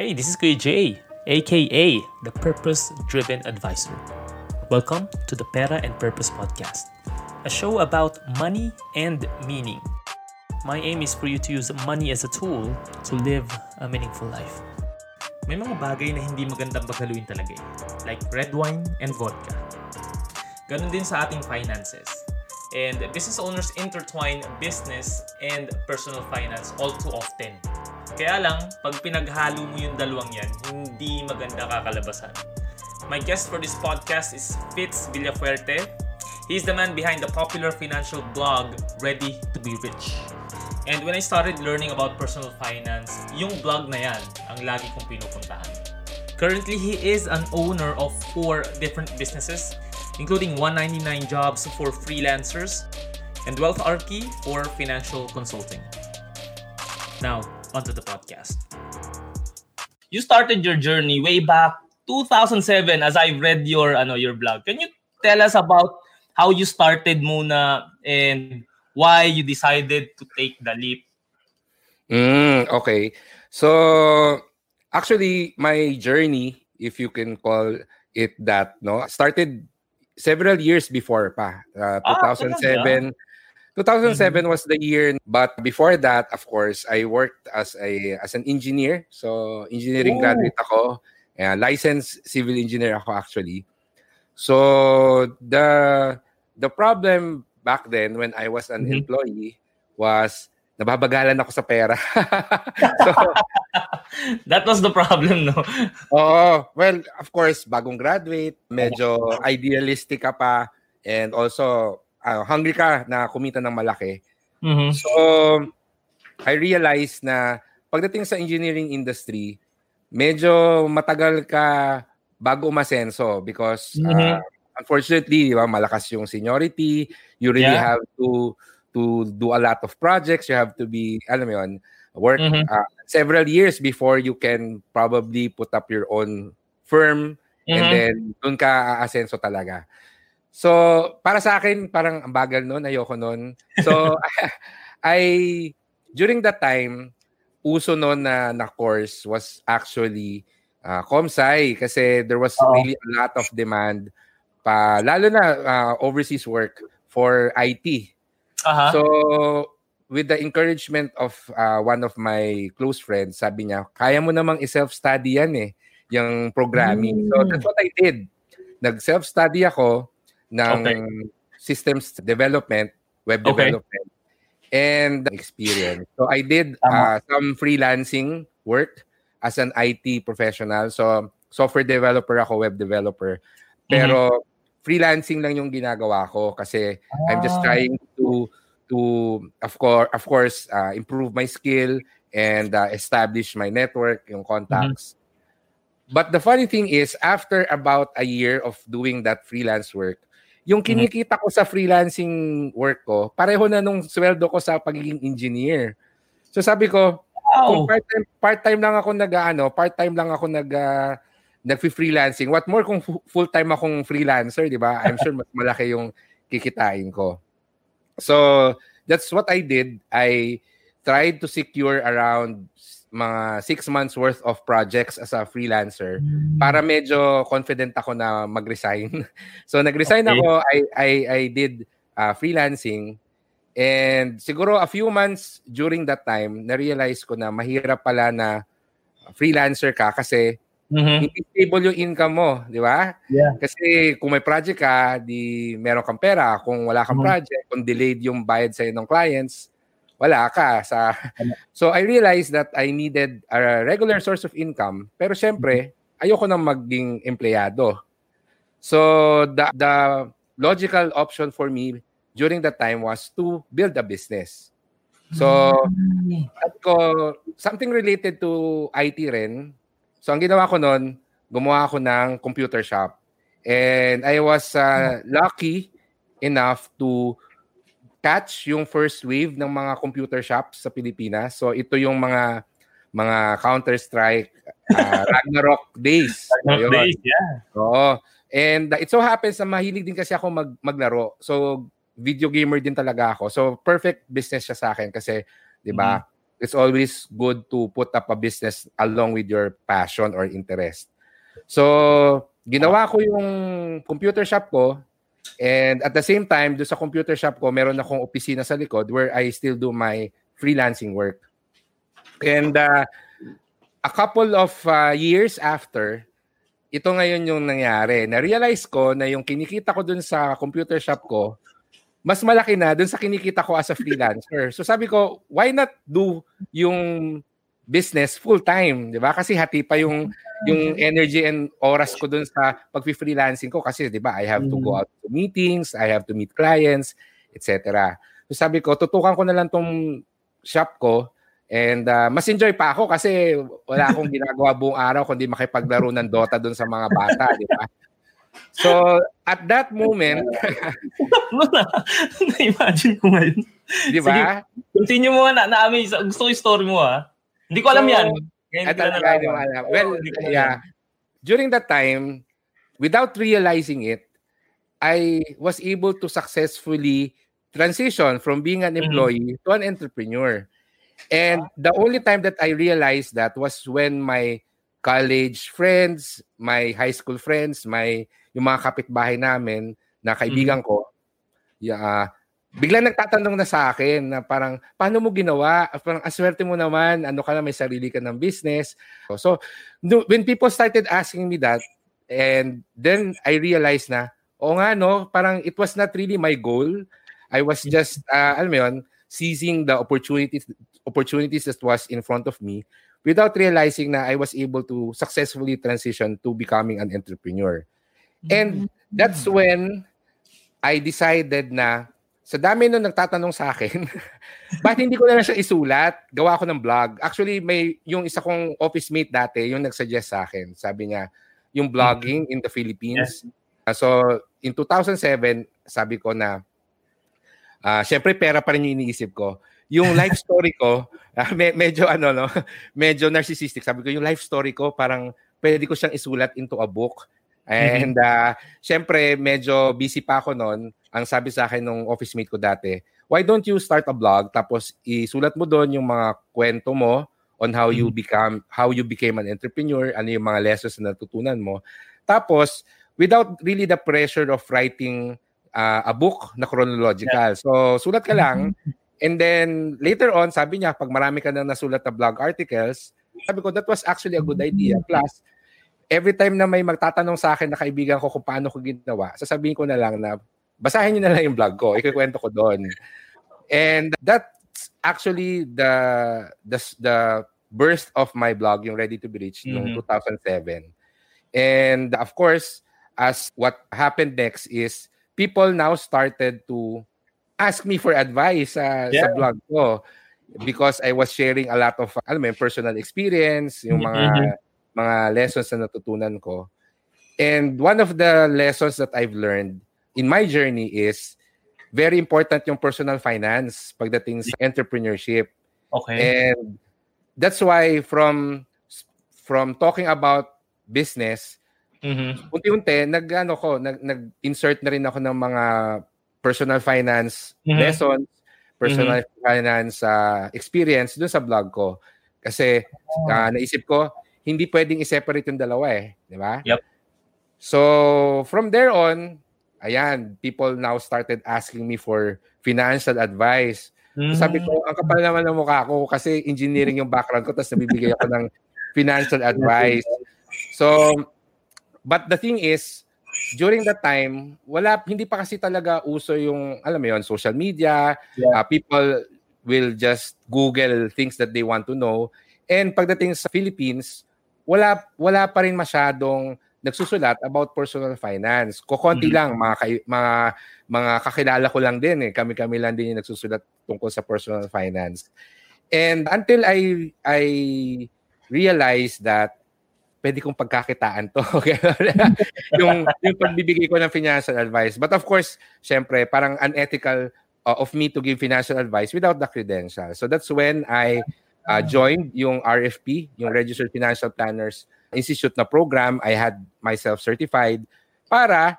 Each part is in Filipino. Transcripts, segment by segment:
Hey, this is Kuya Jay, aka the Purpose Driven Advisor. Welcome to the Pera and Purpose Podcast, a show about money and meaning. My aim is for you to use money as a tool to live a meaningful life. May mga bagay na hindi magandang paghaluin talaga eh, like red wine and vodka. Ganon din sa ating finances. And business owners intertwine business and personal finance all too often. Kaya lang, pag pinaghalo mo yung dalawang yan, hindi maganda kakalabasan. My guest for this podcast is Fitz Villafuerte. He's the man behind the popular financial blog, Ready to be Rich. And when I started learning about personal finance, yung blog na yan ang lagi kong pinupuntahan. Currently, he is an owner of four different businesses, including 199 jobs for freelancers and Wealth Archie for financial consulting. Now, onto the podcast. You started your journey way back 2007 as I read your ano your blog. Can you tell us about how you started muna and why you decided to take the leap? Mm, okay. So actually my journey, if you can call it that, no, started several years before pa. Uh, 2007. 2007 was the year but before that of course I worked as a as an engineer so engineering Oh. graduate ako uh, licensed civil engineer ako actually so the the problem back then when I was an Mhm. employee was nababagalan ako sa pera so That was the problem, no? Oo. Well, of course, bagong graduate, medyo idealistic ka pa, and also, ah, hungry ka na kumita ng malaki. Mhm. So, I realized na pagdating sa engineering industry, medyo matagal ka bago umasenso because Mhm. ah, unfortunately, di ba, malakas yung seniority, you really Yeah. have to to do a lot of projects, you have to be, alam mo yun, work Mhm. ah, several years before you can probably put up your own firm and Mhm. then doon ka aasenso talaga. So, para sa akin, parang ang bagal noon, ayoko noon. So, I, during that time, uso noon na, na course was actually uh, ComSci kasi there was Oo. really a lot of demand pa, lalo na uh, overseas work for IT. Aha. So, with the encouragement of uh, one of my close friends, sabi niya, kaya mo namang i-self-study yan eh, yung programming. So, Mm. that's what I did. Nag-self-study ako ng Okay. systems development, web Okay. development, and experience. So, I did uh, some freelancing work as an IT professional. So, software developer ako, web developer. Pero, freelancing lang yung ginagawa ko kasi I'm just Ah. trying to to of course of course uh, improve my skill and uh, establish my network, yung contacts. But the funny thing is after about a year of doing that freelance work, yung kinikita ko sa freelancing work ko, pareho na nung sweldo ko sa pagiging engineer. So sabi ko, kung Wow. part-time, part-time lang ako nag ano, part-time lang ako nag uh, nagfi-freelancing. What more kung fu- full-time akong freelancer, 'di ba? I'm sure mas malaki yung kikitain ko. So, that's what I did. I tried to secure around mga six months worth of projects as a freelancer para medyo confident ako na mag-resign. so, nag-resign Okay. ako. I, I, I did uh, freelancing. And siguro a few months during that time, na-realize ko na mahirap pala na freelancer ka kasi Mhm. hindi stable yung income mo, di ba? Yeah. Kasi kung may project ka, di meron kang pera. Kung wala kang Mhm. project, kung delayed yung bayad sa'yo ng clients, wala ka. Sa... So I realized that I needed a regular source of income. Pero syempre, ayoko nang maging empleyado. So the, the logical option for me during that time was to build a business. So sabi ko, something related to IT rin. So ang ginawa ko noon, gumawa ako ng computer shop. And I was uh, lucky enough to catch yung first wave ng mga computer shops sa Pilipinas. So ito yung mga mga Counter-Strike, uh, Ragnarok days. Ayun. Days, yeah. Oo. And uh, it so happens na mahilig din kasi ako mag, maglaro. So video gamer din talaga ako. So perfect business siya sa akin kasi 'di ba? it's always good to put up a business along with your passion or interest. So, ginawa ko yung computer shop ko and at the same time, do sa computer shop ko, meron akong opisina sa likod where I still do my freelancing work. And uh, a couple of uh, years after, ito ngayon yung nangyari. Na-realize ko na yung kinikita ko dun sa computer shop ko, mas malaki na dun sa kinikita ko as a freelancer. So sabi ko, why not do yung business full time, 'di ba? Kasi hati pa yung yung energy and oras ko dun sa pag-freelancing ko kasi 'di ba, I have to go mm. out to meetings, I have to meet clients, etc. So sabi ko, tutukan ko na lang tong shop ko and uh, mas enjoy pa ako kasi wala akong ginagawa buong araw kundi makipaglaro ng Dota dun sa mga bata, 'di ba? So, at that moment... Na-imagine ko ngayon. Di ba? continue mo na, na-amaze. Gusto ko yung story mo, ha? Hindi ko alam so, yan. At na alam. Well, yeah. During that time, without realizing it, I was able to successfully transition from being an mm-hmm. employee mm-hmm. to an entrepreneur. And the only time that I realized that was when my college friends, my high school friends, my yung mga kapitbahay namin na kaibigan mm-hmm. ko, yeah, biglang nagtatanong na sa akin na parang, paano mo ginawa? Parang, aswerte mo naman, ano ka na, may sarili ka ng business. So, no, when people started asking me that, and then I realized na, o nga no, parang it was not really my goal. I was just, uh, alam mo yun, seizing the opportunities opportunities that was in front of me without realizing na I was able to successfully transition to becoming an entrepreneur. And that's mm. when I decided na sa dami nung nagtatanong sa akin, bakit hindi ko na lang siya isulat? Gawa ko ng blog. Actually, may yung isa kong office mate dati, yung nagsuggest sa akin. Sabi niya, yung blogging in the Philippines. Yes. Uh, so, in 2007, sabi ko na, uh, syempre pera pa rin yung iniisip ko. Yung life story ko, uh, me- medyo ano no, medyo narcissistic. Sabi ko, yung life story ko, parang pwede ko siyang isulat into a book Mm-hmm. And uh, syempre, medyo busy pa ako noon. Ang sabi sa akin ng office mate ko dati, why don't you start a blog tapos isulat mo doon yung mga kwento mo on how you mm-hmm. become how you became an entrepreneur, ano yung mga lessons na natutunan mo. Tapos without really the pressure of writing uh, a book na chronological. So sulat ka lang mm-hmm. and then later on sabi niya pag marami ka nang nasulat na blog articles, sabi ko that was actually a good idea. Plus every time na may magtatanong sa akin na kaibigan ko kung paano ko ginawa, sasabihin ko na lang na basahin niyo na lang yung blog ko, ikikwento ko doon. And that's actually the the the burst of my blog, yung Ready to be Rich, mm-hmm. noong 2007. And of course, as what happened next is people now started to ask me for advice uh, yeah. sa blog ko because I was sharing a lot of alam mo, personal experience, yung mga mm-hmm mga lessons na natutunan ko. And one of the lessons that I've learned in my journey is very important yung personal finance pagdating sa entrepreneurship. Okay. And that's why from from talking about business, mm-hmm. unti-unti nag ano ko, nag nag-insert na rin ako ng mga personal finance mm-hmm. lessons, personal mm-hmm. finance uh, experience doon sa blog ko. Kasi uh, naisip ko, hindi pwedeng i-separate yung dalawa eh, di ba? Yep. So from there on, ayan, people now started asking me for financial advice. Mm. Sabi ko, ang kapal naman ng mukha ko kasi engineering yung background ko tapos nabibigay ako ng financial advice. So, but the thing is, during that time, wala hindi pa kasi talaga uso yung alam mo yon, social media. Yeah. Uh, people will just Google things that they want to know. And pagdating sa Philippines, wala wala pa rin masyadong nagsusulat about personal finance. Kokonti mm-hmm. lang mga kay, mga mga kakilala ko lang din eh. Kami-kami lang din yung nagsusulat tungkol sa personal finance. And until I I realized that pwede kong pagkakitaan to. yung, yung pagbibigay ko ng financial advice. But of course, syempre, parang unethical uh, of me to give financial advice without the credentials. So that's when I uh, joined yung RFP, yung Registered Financial Planners Institute na program. I had myself certified para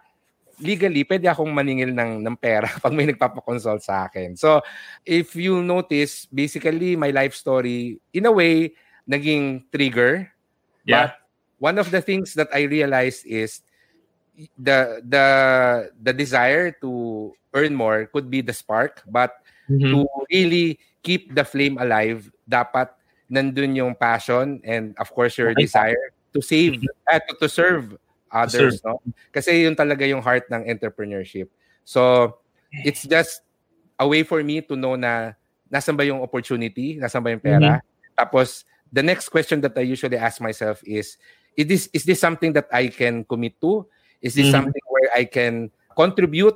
legally, pwede akong maningil ng, ng pera pag may nagpapakonsult sa akin. So, if you notice, basically, my life story, in a way, naging trigger. Yeah. But one of the things that I realized is the the the desire to earn more could be the spark, but mm-hmm. to really keep the flame alive, dapat nandun yung passion and of course your okay. desire to save uh, to, to serve others, no? Kasi yun talaga yung heart ng entrepreneurship. So, it's just a way for me to know na nasan ba yung opportunity, nasan ba yung pera. Mm-hmm. Tapos, the next question that I usually ask myself is, is this, is this something that I can commit to? Is this mm-hmm. something where I can contribute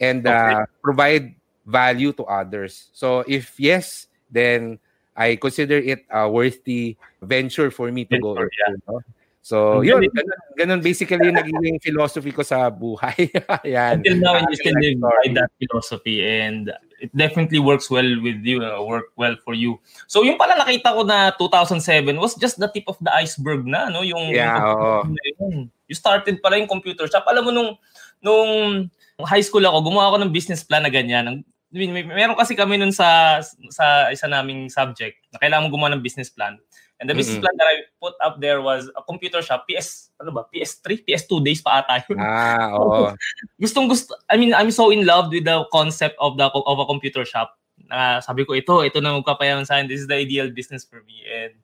and uh, provide value to others? So, if yes, then I consider it a worthy venture for me to venture, go into. Yeah. No? So, yun, ganun, ganun basically yung naging philosophy ko sa buhay. Yan. Until now, you still live by that philosophy and it definitely works well with you, uh, work well for you. So, yung pala nakita ko na 2007 was just the tip of the iceberg na, no? Yung, yeah, yung, oh. You started pala yung computer shop. Alam mo, nung, nung high school ako, gumawa ako ng business plan na ganyan. Meron kasi kami nun sa, sa isa naming subject na kailangan mo gumawa ng business plan. And the business mm-hmm. plan that I put up there was a computer shop, PS, ano ba, PS3, PS2 days pa ata yun. Ah, oo. Gustong gusto, I mean, I'm so in love with the concept of the of a computer shop. Na uh, sabi ko, ito, ito na magpapayaman sa akin. This is the ideal business for me. And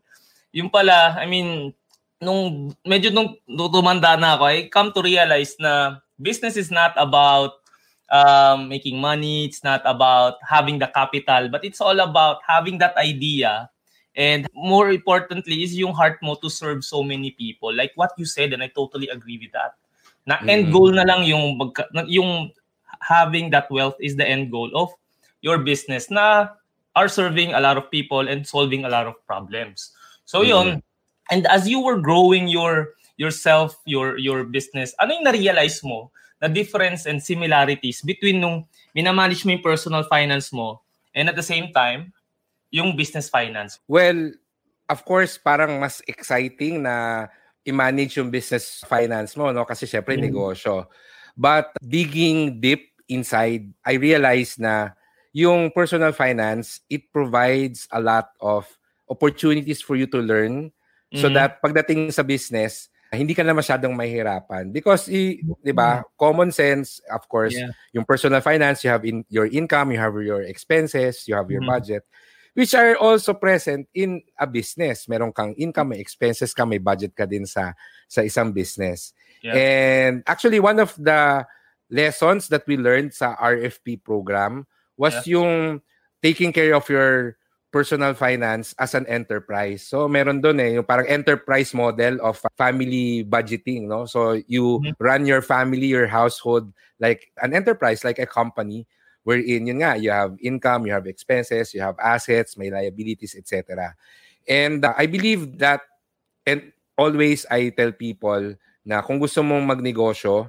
yung pala, I mean, nung medyo nung tumanda na ako, I come to realize na business is not about um, making money. It's not about having the capital, but it's all about having that idea And more importantly is yung heart mo to serve so many people. Like what you said, and I totally agree with that. Na mm-hmm. end goal na lang yung, yung having that wealth is the end goal of your business na are serving a lot of people and solving a lot of problems. So mm-hmm. yun, and as you were growing your yourself, your your business, ano yung na-realize mo na difference and similarities between nung minamanage mo yung personal finance mo and at the same time, yung business finance? Well, of course, parang mas exciting na i-manage yung business finance mo, no? Kasi syempre, mm. negosyo. But digging deep inside, I realized na yung personal finance, it provides a lot of opportunities for you to learn mm-hmm. so that pagdating sa business, hindi ka na masyadong mahirapan because i, 'di ba mm-hmm. common sense of course yeah. yung personal finance you have in your income you have your expenses you have your mm-hmm. budget which are also present in a business. Meron kang income, may expenses ka, may budget ka din sa sa isang business. Yeah. And actually one of the lessons that we learned sa RFP program was yeah. yung taking care of your personal finance as an enterprise. So meron doon eh yung parang enterprise model of family budgeting, no? So you mm-hmm. run your family, your household like an enterprise, like a company wherein yun nga, you have income, you have expenses, you have assets, may liabilities, etc. And uh, I believe that, and always I tell people na kung gusto mong magnegosyo,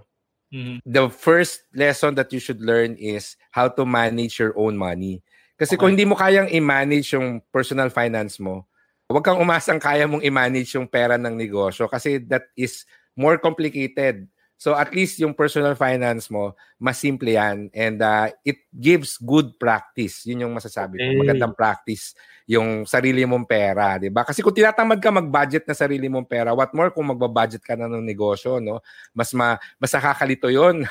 mm-hmm. the first lesson that you should learn is how to manage your own money. Kasi okay. kung hindi mo kayang i-manage yung personal finance mo, huwag kang umasang kaya mong i-manage yung pera ng negosyo kasi that is more complicated So at least yung personal finance mo, mas simple yan. And uh, it gives good practice. Yun yung masasabi ko. Magandang practice yung sarili mong pera, di ba? Kasi kung tinatamad ka mag-budget na sarili mong pera, what more kung magba-budget ka na ng negosyo, no? Mas ma mas nakakalito yun.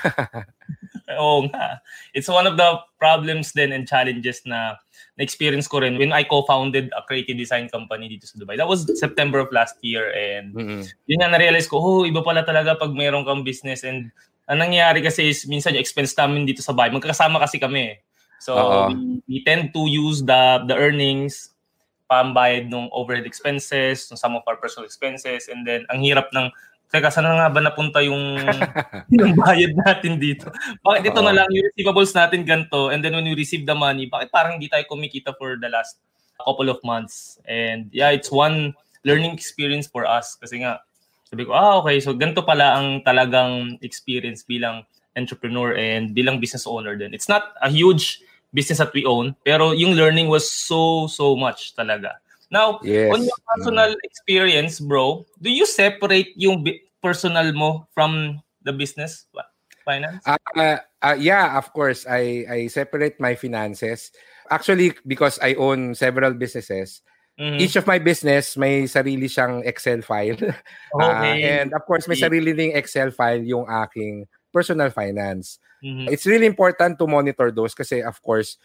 Oo nga. It's one of the problems then and challenges na na-experience ko rin when I co-founded a creative design company dito sa Dubai. That was September of last year and mm-hmm. yun nga na-realize ko, oh, iba pala talaga pag mayroon kang business and ang nangyayari kasi is minsan yung expense namin dito sa bahay, magkakasama kasi kami. So we, we tend to use the the earnings pambayad ng overhead expenses, ng some of our personal expenses, and then ang hirap ng Teka, saan nga ba napunta yung, yung bayad natin dito? Bakit ito na lang yung receivables natin ganito and then when we receive the money, bakit parang hindi tayo kumikita for the last couple of months? And yeah, it's one learning experience for us kasi nga, sabi ko, ah okay, so ganito pala ang talagang experience bilang entrepreneur and bilang business owner din. It's not a huge business that we own, pero yung learning was so, so much talaga. Now, yes. on your personal experience, bro, do you separate yung personal mo from the business? finance? Uh, uh, uh, yeah, of course. I I separate my finances. Actually, because I own several businesses, mm-hmm. each of my business may sarili siyang Excel file. Okay. Uh, and of course, may sarili ding Excel file yung aking personal finance. Mm-hmm. It's really important to monitor those kasi of course,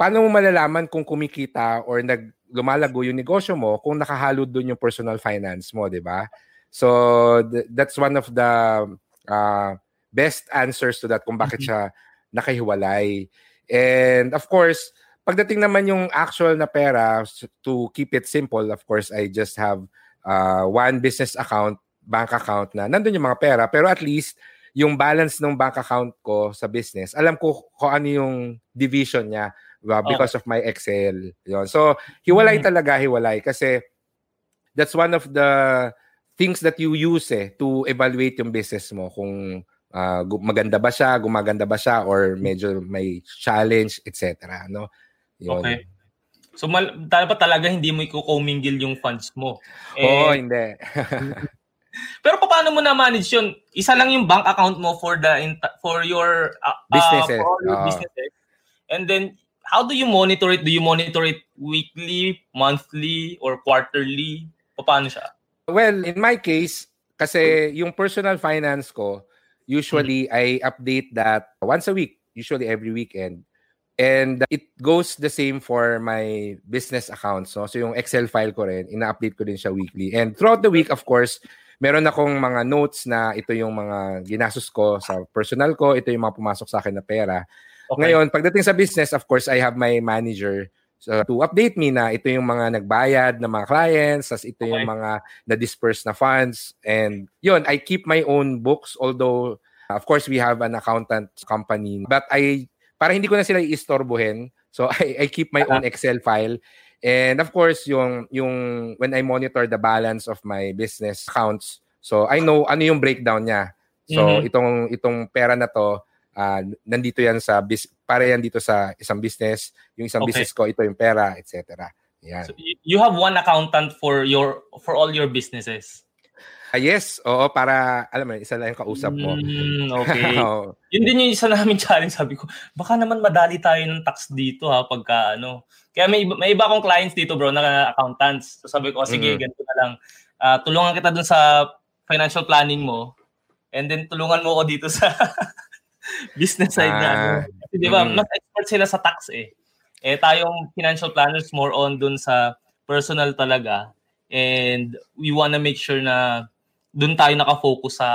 paano mo malalaman kung kumikita or nag lumalago yung negosyo mo kung nakahalo doon yung personal finance mo, 'di ba? So th- that's one of the uh, best answers to that kung bakit mm-hmm. siya nakahiwalay. And of course, pagdating naman yung actual na pera to keep it simple, of course, I just have uh, one business account, bank account na nandun yung mga pera pero at least yung balance ng bank account ko sa business, alam ko kung ano yung division niya uh, because okay. of my Excel. Yun. So, hiwalay mm-hmm. talaga, hiwalay. Kasi that's one of the things that you use eh, to evaluate yung business mo. Kung uh, maganda ba siya, gumaganda ba siya, or medyo may challenge, etc. No? Yun. Okay. So, mal- dapat talaga hindi mo i-commingle yung funds mo. Eh, Oo, hindi. Pero paano mo na manage 'yun? Isa lang yung bank account mo for the for your uh, businesses. Uh, for your uh, businesses. And then how do you monitor it? Do you monitor it weekly, monthly, or quarterly? Paano siya? Well, in my case, kasi yung personal finance ko, usually mm-hmm. I update that once a week, usually every weekend. And it goes the same for my business accounts. No? So yung Excel file ko rin, ina-update ko din siya weekly. And throughout the week, of course, meron akong mga notes na ito yung mga ginastos ko sa personal ko, ito yung mga pumasok sa akin na pera. Okay. Ngayon, pagdating sa business, of course, I have my manager so, to update me na ito yung mga nagbayad na mga clients, as ito okay. yung mga na-disperse na funds. And yun, I keep my own books, although, of course, we have an accountant company. But I, para hindi ko na sila iistorbohin, so I, I keep my own Excel file And of course, yung yung when I monitor the balance of my business accounts, so I know ano yung breakdown niya. So mm-hmm. itong itong pera na to uh, nandito yan sa bis para yan dito sa isang business, yung isang okay. business ko ito yung pera, etc. Yan. So you have one accountant for your for all your businesses. Uh, yes, oo, para, alam mo, isa lang yung kausap mo. Mm, okay. oh. Yun din yung isa namin challenge. Sabi ko, baka naman madali tayo ng tax dito ha, pagka ano. Kaya may, may iba akong clients dito bro, na accountants. So sabi ko, oh, sige, mm. ganito na lang. Uh, tulungan kita dun sa financial planning mo. And then tulungan mo ako dito sa business side ah, na. Ano. Kasi di ba, mm. mas expert sila sa tax eh. Eh tayong financial planners more on dun sa personal talaga. And we wanna make sure na doon tayo nakafocus sa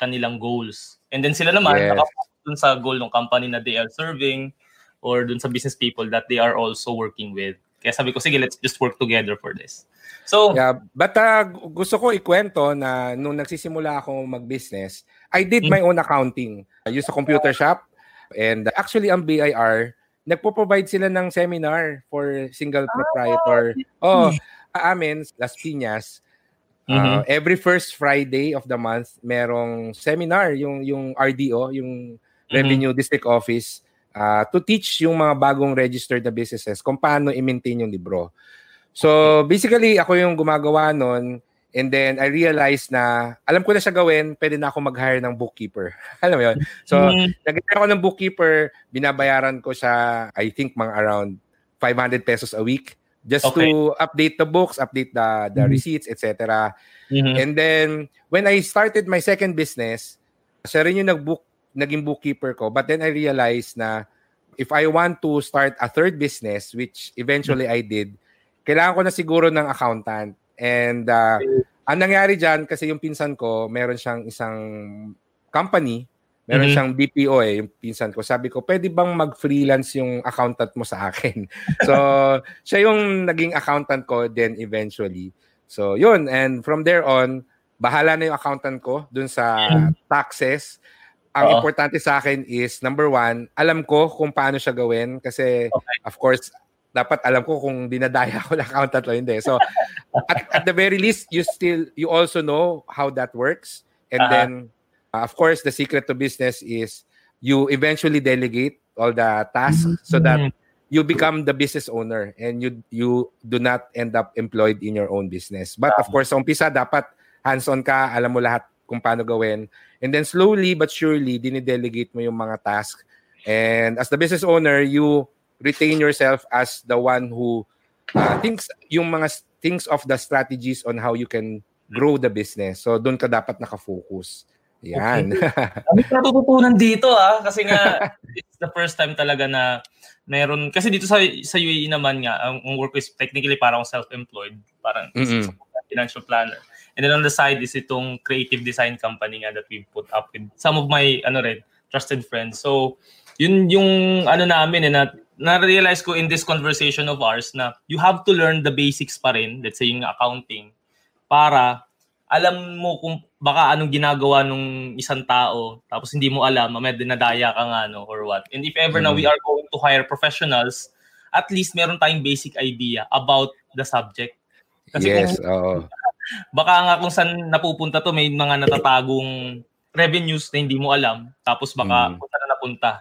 kanilang goals. And then sila naman yes. nakafocus dun sa goal ng company na they are serving or dun sa business people that they are also working with. Kaya sabi ko, sige, let's just work together for this. So, yeah, but uh, gusto ko ikwento na nung nagsisimula ako mag-business, I did mm-hmm. my own accounting. I used a computer shop and actually ang BIR, nagpo-provide sila ng seminar for single proprietor. Ah, oh, amin, Las Piñas, Mm-hmm. Uh, every first Friday of the month, merong seminar yung yung RDO, yung mm-hmm. Revenue District Office uh, to teach yung mga bagong registered na businesses kung paano i-maintain yung libro. So basically, ako yung gumagawa nun and then I realized na alam ko na siya gawin, pwede na ako mag-hire ng bookkeeper. alam mo yun? So mm-hmm. nag-hire ako ng bookkeeper, binabayaran ko siya I think mga around 500 pesos a week just okay. to update the books, update the the mm-hmm. receipts, etc. Mm-hmm. And then when I started my second business, siya rin yung nag-book naging bookkeeper ko. But then I realized na if I want to start a third business, which eventually mm-hmm. I did, kailangan ko na siguro ng accountant. And uh, ang nangyari dyan, kasi yung pinsan ko, meron siyang isang company Meron mm-hmm. siyang BPO eh, yung pinsan ko. Sabi ko, pwede bang mag-freelance yung accountant mo sa akin? so, siya yung naging accountant ko then eventually. So, yun. And from there on, bahala na yung accountant ko dun sa taxes. Ang Uh-oh. importante sa akin is, number one, alam ko kung paano siya gawin. Kasi, okay. of course, dapat alam ko kung dinadaya ko ng accountant o hindi. So, at, at the very least, you still, you also know how that works. And uh-huh. then, Uh, of course, the secret to business is you eventually delegate all the tasks mm-hmm. so that you become the business owner and you you do not end up employed in your own business. But of course, sa umpisa dapat hands-on ka, alam mo lahat kung paano gawin. And then slowly but surely, dinidelegate mo yung mga task. And as the business owner, you retain yourself as the one who uh, thinks yung mga things of the strategies on how you can grow the business. So doon ka dapat nakafocus. Yan. Okay. Kami natututunan dito ah kasi nga it's the first time talaga na meron kasi dito sa sa UAE naman nga ang, ang work is technically parang self-employed, parang mm-hmm. financial planner. And then on the side is itong creative design company nga that we put up with some of my ano red trusted friends. So yun yung ano namin eh, na na-realize ko in this conversation of ours na you have to learn the basics pa rin, let's say yung accounting, para alam mo kung baka anong ginagawa nung isang tao tapos hindi mo alam mamaya dinadaya ka nga no or what and if ever mm. na we are going to hire professionals at least meron tayong basic idea about the subject kasi yes, kung, baka nga kung saan napupunta to may mga natatagong revenues na hindi mo alam tapos baka mm. kung saan na napunta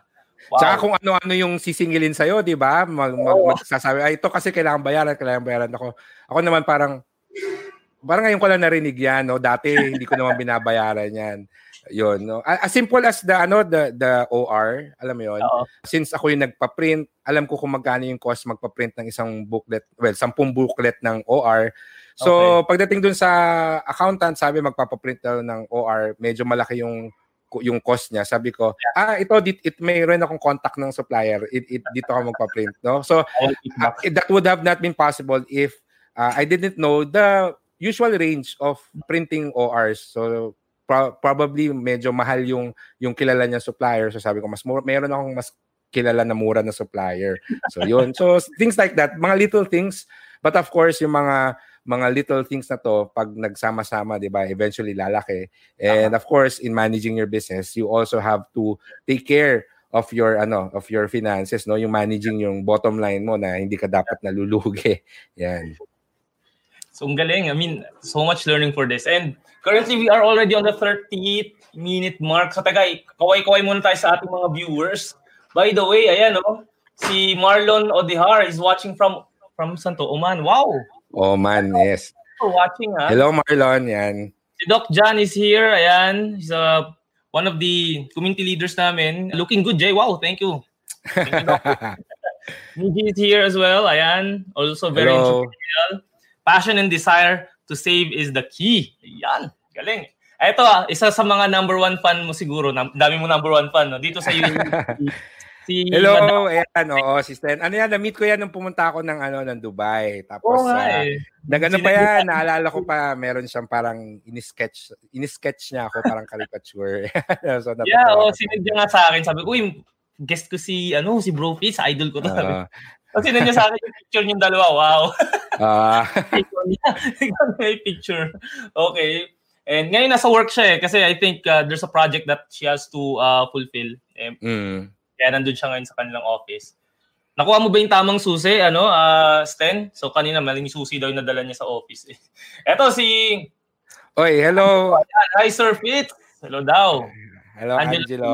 Wow. Tsaka kung ano-ano yung sisingilin sa'yo, di ba? Mag, mag, magsasabi, ay, ito kasi kailangan bayaran, kailangan bayaran ako. Ako naman parang, parang ngayon ko lang narinig yan, no? Dati hindi ko naman binabayaran yan. Yun, no? As simple as the ano the the OR, alam mo 'yon. Since ako yung nagpa-print, alam ko kung magkano yung cost magpa-print ng isang booklet, well, 10 booklet ng OR. So, okay. pagdating dun sa accountant, sabi magpapa-print daw ng OR, medyo malaki yung yung cost niya. Sabi ko, ah, ito, dit, it, mayroon akong contact ng supplier. It, it, dito ako magpa-print, no? So, uh, that would have not been possible if uh, I didn't know the usual range of printing ORs. So pro- probably medyo mahal yung yung kilala niya supplier. So sabi ko mas more, meron akong mas kilala na mura na supplier. So yun. So things like that, mga little things. But of course, yung mga mga little things na to pag nagsama-sama, 'di ba, eventually lalaki. And of course, in managing your business, you also have to take care of your ano, of your finances, no, yung managing yung bottom line mo na hindi ka dapat nalulugi. Yan. So, galing. I mean, so much learning for this. And currently, we are already on the 30th minute mark. So, tagay, kaway-kaway muna tayo sa ating mga viewers. By the way, ayan, oh, si Marlon Odihar is watching from from Santo Oman. Wow! Oman, yes. For watching, ha? Hello, Marlon. Yan. Si Doc John is here. Ayan. He's uh, one of the community leaders namin. Looking good, Jay. Wow, thank you. Thank you, is here as well. Ayan. Also very Hello. Passion and desire to save is the key. Yan. Galing. Ito ah, isa sa mga number one fan mo siguro. Dami mo number one fan no? dito sa university. si Hello, Madam. ayan, oo, si Sten. Ano yan, na-meet ko yan nung pumunta ako ng ano ng Dubai. Tapos oh, uh, eh. nagano pa yan, naalala ko pa, meron siyang parang ini-sketch, ini-sketch niya ako parang caricature. so, yeah, oh, sinadya nga sa akin, sabi ko, uy, guest ko si ano, si Bro Fitz, idol ko to. Uh, kasi nandiyan sa akin yung picture yung dalawa. Wow. Ah. Uh. may picture. Okay. And ngayon nasa work siya eh. Kasi I think uh, there's a project that she has to uh, fulfill. Eh, mm. Kaya nandun siya ngayon sa kanilang office. Nakuha mo ba yung tamang susi, ano, uh, Sten? So kanina maling susi daw yung nadala niya sa office. Eh. Eto si... Oy, hello. Hi, Sir Fitz. Hello daw. Hello, Angelo. Angelo.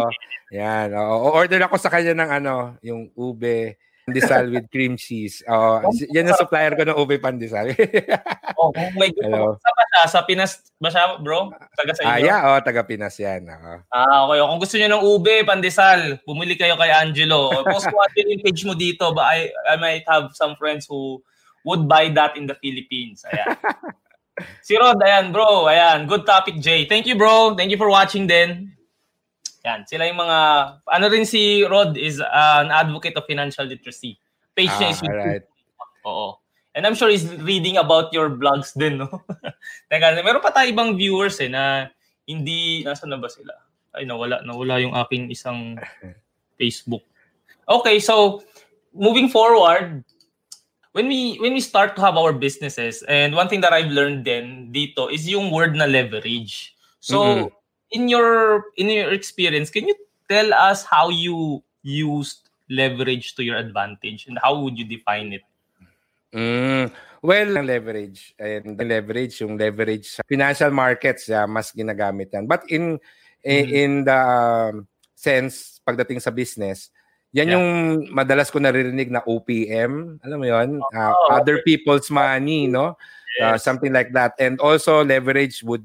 Yan. O, order ako sa kanya ng ano, yung ube pandesal with cream cheese. Oh, yan ang supplier ko ng ube pandesal. oh, kung may gusto sa ba siya? Sa Pinas ba siya, bro? Taga sa inyo? Ah, yeah, oh, taga Pinas yan. Oh. Ah, okay. Kung gusto niyo ng ube pandesal, bumili kayo kay Angelo. Post ko natin yung page mo dito, but I, I might have some friends who would buy that in the Philippines. Ayan. si Rod, ayan, bro. Ayan, good topic, Jay. Thank you, bro. Thank you for watching din. Yan, sila yung mga, ano rin si Rod is uh, an advocate of financial literacy. Page ah, niya is YouTube. Right. Oo. And I'm sure he's reading about your blogs din, no? Teka, meron pa tayo ibang viewers eh na hindi, nasa na ba sila? Ay, nawala, nawala yung aking isang Facebook. Okay, so moving forward, when we when we start to have our businesses, and one thing that I've learned then dito is yung word na leverage. So, mm-hmm in your in your experience, can you tell us how you used leverage to your advantage and how would you define it? Mm, well, leverage and the leverage, yung leverage sa financial markets, yeah, mas ginagamit yan. But in mm-hmm. in the um, sense pagdating sa business, yan yeah. yung madalas ko naririnig na OPM, alam mo 'yon? Uh, other people's money, no? Uh, yes. Uh, something like that. And also leverage would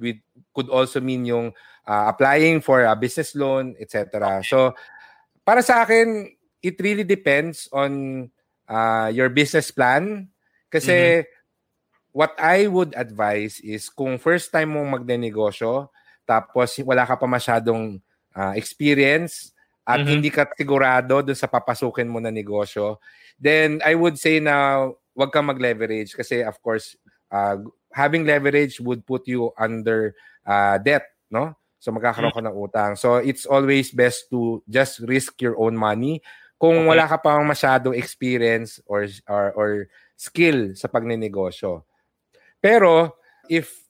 with could also mean yung uh, applying for a business loan, etc. So para sa akin, it really depends on uh, your business plan kasi mm-hmm. what I would advise is kung first time mong magnenegosyo tapos wala ka pa masyadong uh, experience at mm-hmm. hindi ka sigurado dun sa papasukin mo na negosyo, then I would say na wag kang mag-leverage kasi of course uh, having leverage would put you under uh, debt, no? So magkakaroon ka ng utang. So it's always best to just risk your own money kung okay. wala ka pang masyadong experience or or or skill sa pagnenegosyo. Pero if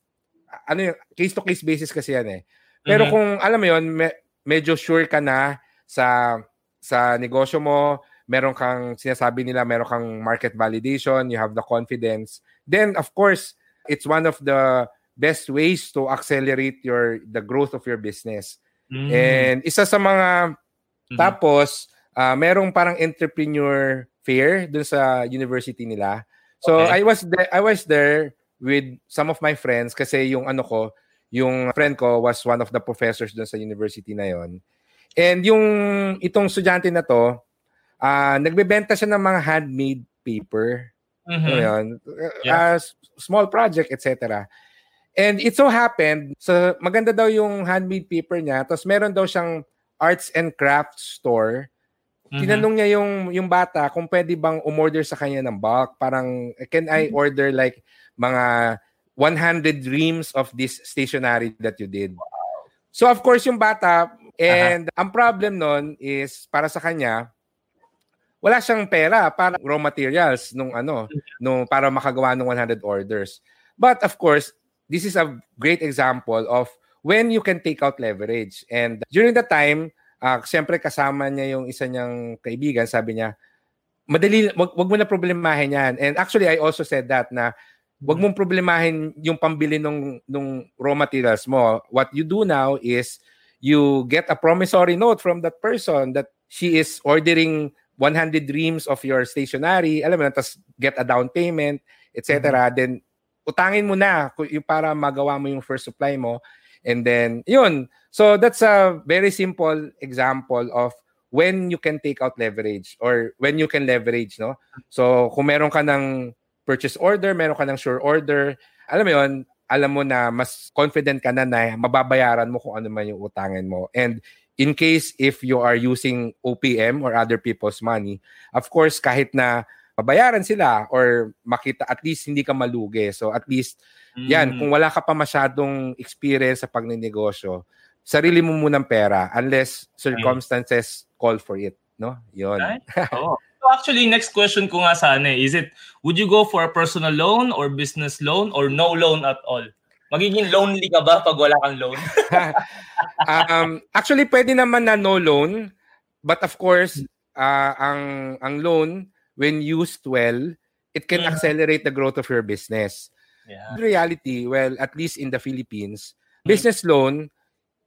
ano yung case to case basis kasi yan eh. Pero mm-hmm. kung alam mo yon, me- medyo sure ka na sa sa negosyo mo, meron kang sinasabi nila, meron kang market validation, you have the confidence, then of course, it's one of the best ways to accelerate your the growth of your business. Mm. And isa sa mga mm-hmm. tapos uh, merong parang entrepreneur fair dun sa university nila. So okay. I was there I was there with some of my friends kasi yung ano ko, yung friend ko was one of the professors dun sa university na yon. And yung itong estudyante na to, uh, nagbebenta siya ng mga handmade paper. Mm-hmm. Ano yun? Yeah. Uh, small project, etc. And it so happened, so maganda daw yung handmade paper niya, tapos meron daw siyang arts and crafts store. Mm-hmm. Tinanong niya yung yung bata kung pwede bang umorder sa kanya ng bulk. Parang, can I mm-hmm. order like mga 100 reams of this stationery that you did? So of course, yung bata, and uh-huh. ang problem nun is, para sa kanya, wala siyang pera para raw materials nung ano, mm-hmm. nung para makagawa ng 100 orders. But of course, this is a great example of when you can take out leverage. And during the time, uh, siyempre kasama niya yung isa niyang kaibigan, sabi niya, madali, wag, wag mo na problemahin yan. And actually, I also said that na wag mong problemahin yung pambili ng nung raw materials mo. What you do now is you get a promissory note from that person that she is ordering 100 reams of your stationery, alam mo na, tapos get a down payment, etc. Mm-hmm. Then utangin mo na para magawa mo yung first supply mo. And then, yun. So that's a very simple example of when you can take out leverage or when you can leverage, no? So kung meron ka ng purchase order, meron ka ng sure order, alam mo yun, alam mo na mas confident ka na na mababayaran mo kung ano man yung utangin mo. And in case if you are using OPM or other people's money, of course, kahit na mabayaran sila or makita at least hindi ka malugi. So at least mm. yan, kung wala ka pa masyadong experience sa pagnenegosyo, sarili mo munang pera unless circumstances call for it, no? 'Yon. oh. So actually next question ko nga sana eh, is it would you go for a personal loan or business loan or no loan at all? Magiging lonely ka ba pag wala kang loan? um, actually, pwede naman na no loan. But of course, uh, ang ang loan, when used well, it can mm-hmm. accelerate the growth of your business. Yeah. In reality, well, at least in the Philippines, mm-hmm. business loan,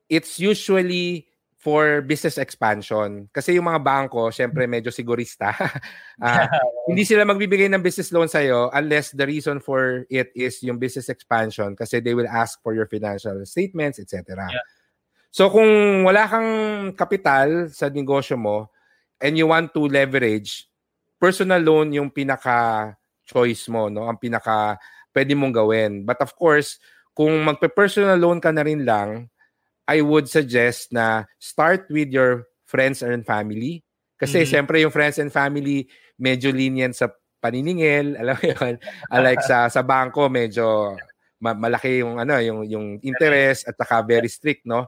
it's usually for business expansion. Kasi yung mga bangko, syempre medyo sigurista. uh, hindi sila magbibigay ng business loan sa'yo unless the reason for it is yung business expansion kasi they will ask for your financial statements, etc. Yeah. So kung wala kang kapital sa negosyo mo and you want to leverage, personal loan yung pinaka choice mo, no? Ang pinaka pwede mong gawin. But of course, kung magpe-personal loan ka na rin lang, I would suggest na start with your friends and family. Kasi mm-hmm. siyempre yung friends and family medyo lenient sa paniningil, alam mo yun. like sa sa bangko medyo ma- malaki yung ano yung yung interest at saka very strict, no?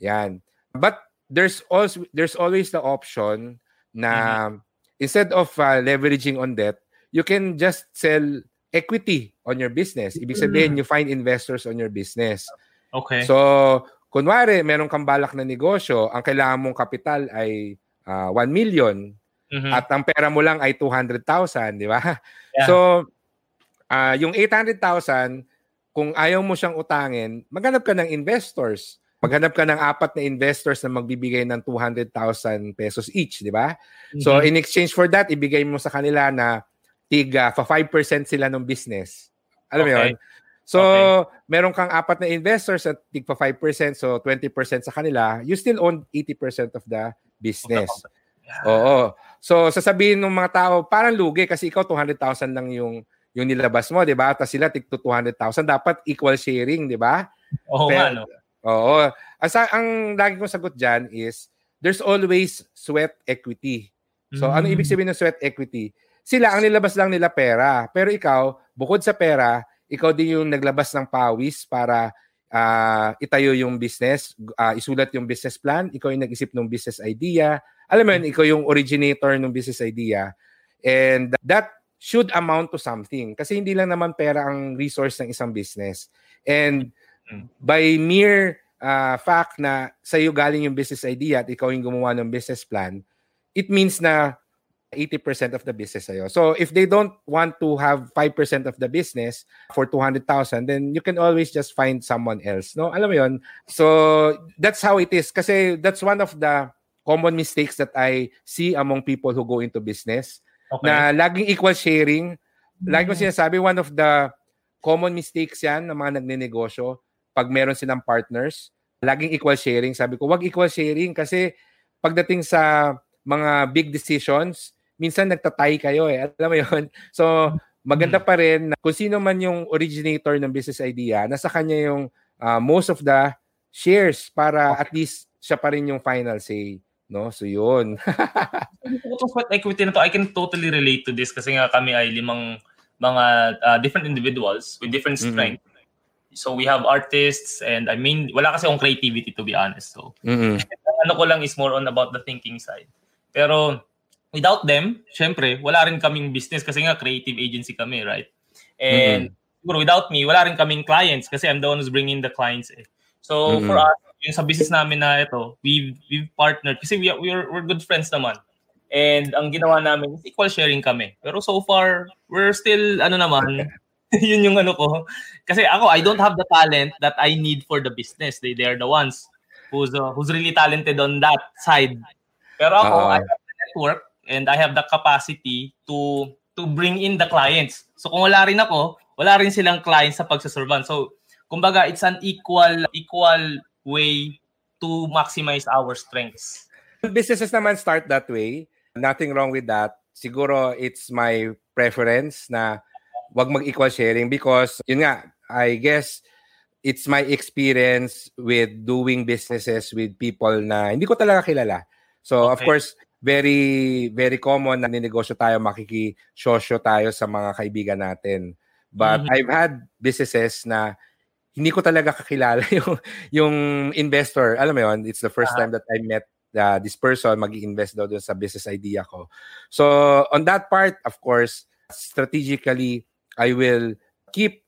Yan. But there's also there's always the option na mm-hmm instead of uh, leveraging on debt, you can just sell equity on your business. Ibig sabihin, you find investors on your business. Okay. So, kunwari, meron kang balak na negosyo, ang kailangan mong kapital ay uh, 1 million mm-hmm. at ang pera mo lang ay 200,000, di ba? Yeah. So, uh, yung 800,000, kung ayaw mo siyang utangin, maghanap ka ng investors maghanap ka ng apat na investors na magbibigay ng 200,000 pesos each, di ba? Mm-hmm. So in exchange for that, ibigay mo sa kanila na tiga, fa 5% sila ng business. Alam okay. mo yun? So, okay. meron kang apat na investors at tigpa 5%, so 20% sa kanila, you still own 80% of the business. Yeah. Oo. So, sasabihin ng mga tao, parang lugi kasi ikaw 200,000 lang yung yung nilabas mo, 'di ba? Tapos sila tig 200,000, dapat equal sharing, 'di ba? Oo nga, no? Oo. Asa, ang lagi kong sagot diyan is there's always sweat equity. So, mm-hmm. ano ibig mm. sabihin ng sweat equity? Sila ang nilabas lang nila pera, pero ikaw, bukod sa pera, ikaw din yung naglabas ng pawis para uh, itayo yung business, uh, isulat yung business plan, ikaw yung nag-isip ng business idea. Alam mo yun, ikaw yung originator ng business idea. And that should amount to something. Kasi hindi lang naman pera ang resource ng isang business. And hmm. By mere uh, fact na sa iyo galing yung business idea at ikaw yung gumawa ng business plan, it means na 80% of the business sa'yo. So if they don't want to have 5% of the business for 200,000, then you can always just find someone else. No? Alam mo yon So that's how it is. Kasi that's one of the common mistakes that I see among people who go into business. Okay. Na laging equal sharing. Lagi ko mm. sinasabi, one of the common mistakes yan ng mga nagnenegosyo pag meron silang partners, laging equal sharing. Sabi ko, wag equal sharing kasi pagdating sa mga big decisions, minsan nagtatay kayo eh. Alam mo yun? So, maganda mm. pa rin na kung sino man yung originator ng business idea, nasa kanya yung uh, most of the shares para okay. at least siya pa rin yung final say. No? So, yun. Sweat equity na to, I can totally relate to this kasi nga kami ay limang mga uh, different individuals with different strength. Mm-hmm. So we have artists and I mean wala kasi akong creativity to be honest. So mm-hmm. ano ko lang is more on about the thinking side. Pero without them, syempre, wala rin kaming business kasi nga creative agency kami, right? And mm-hmm. siguro without me, wala rin kaming clients kasi I'm the one who's bringing the clients eh. So mm-hmm. for us, yung sa business namin na ito, we've, we've partnered kasi we, we're, we're good friends naman. And ang ginawa namin is equal sharing kami. Pero so far, we're still, ano naman, yun yung ano ko. Kasi ako, I don't have the talent that I need for the business. They, they are the ones who's, uh, who's really talented on that side. Pero ako, uh, I have the network and I have the capacity to to bring in the clients. So kung wala rin ako, wala rin silang clients sa pagsaservan. So kumbaga it's an equal equal way to maximize our strengths. Businesses naman start that way. Nothing wrong with that. Siguro it's my preference na wag mag-equal sharing because yun nga, I guess it's my experience with doing businesses with people na hindi ko talaga kilala. So okay. of course, very very common na ninegosyo tayo, makikisosyo tayo sa mga kaibigan natin. But mm-hmm. I've had businesses na hindi ko talaga kakilala yung yung investor. Alam mo yon, it's the first uh-huh. time that I met uh, this person mag-invest daw dun sa business idea ko. So on that part, of course, strategically I will keep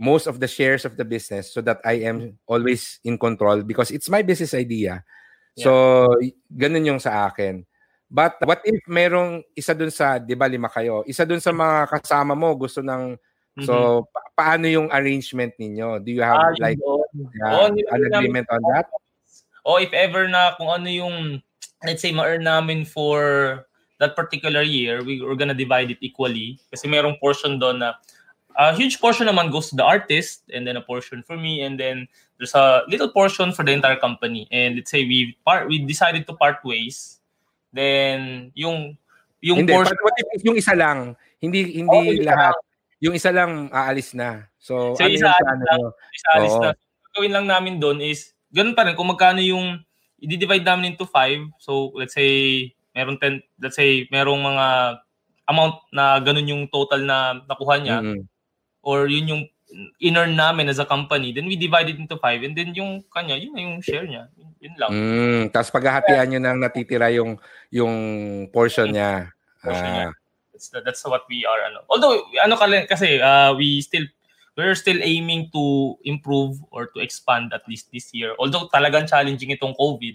most of the shares of the business so that I am always in control because it's my business idea. Yeah. So ganun yung sa akin. But what if merong isa dun sa, di ba lima kayo, isa dun sa mga kasama mo gusto ng, mm-hmm. so pa- paano yung arrangement ninyo? Do you have ah, like uh, oh, an agreement on that? Oh, if ever na kung ano yung, let's say, ma-earn namin for that particular year, we, we're gonna divide it equally. Kasi merong portion doon na, a huge portion naman goes to the artist, and then a portion for me, and then there's a little portion for the entire company. And let's say we part, we decided to part ways Then yung yung hindi, portion what if yung isa lang, hindi hindi oh, lahat. Lang. Yung isa lang aalis na. So, so ano isa, yung plano lang, isa alis na. Gawin lang namin doon is ganun pa rin kung magkano yung i-divide namin into 5. So, let's say meron 10, let's say merong mga amount na ganun yung total na nakuha niya. Mm-hmm. Or yun yung in-earn namin as a company, then we divide it into five and then yung kanya, yun yung share niya. Yun lang. Mm, tapos paghahatian nyo nang natitira yung yung portion niya. Portion ah. niya. That's, the, that's what we are. Ano. Although, ano kasi, uh, we still, we're still aiming to improve or to expand at least this year. Although talagang challenging itong COVID.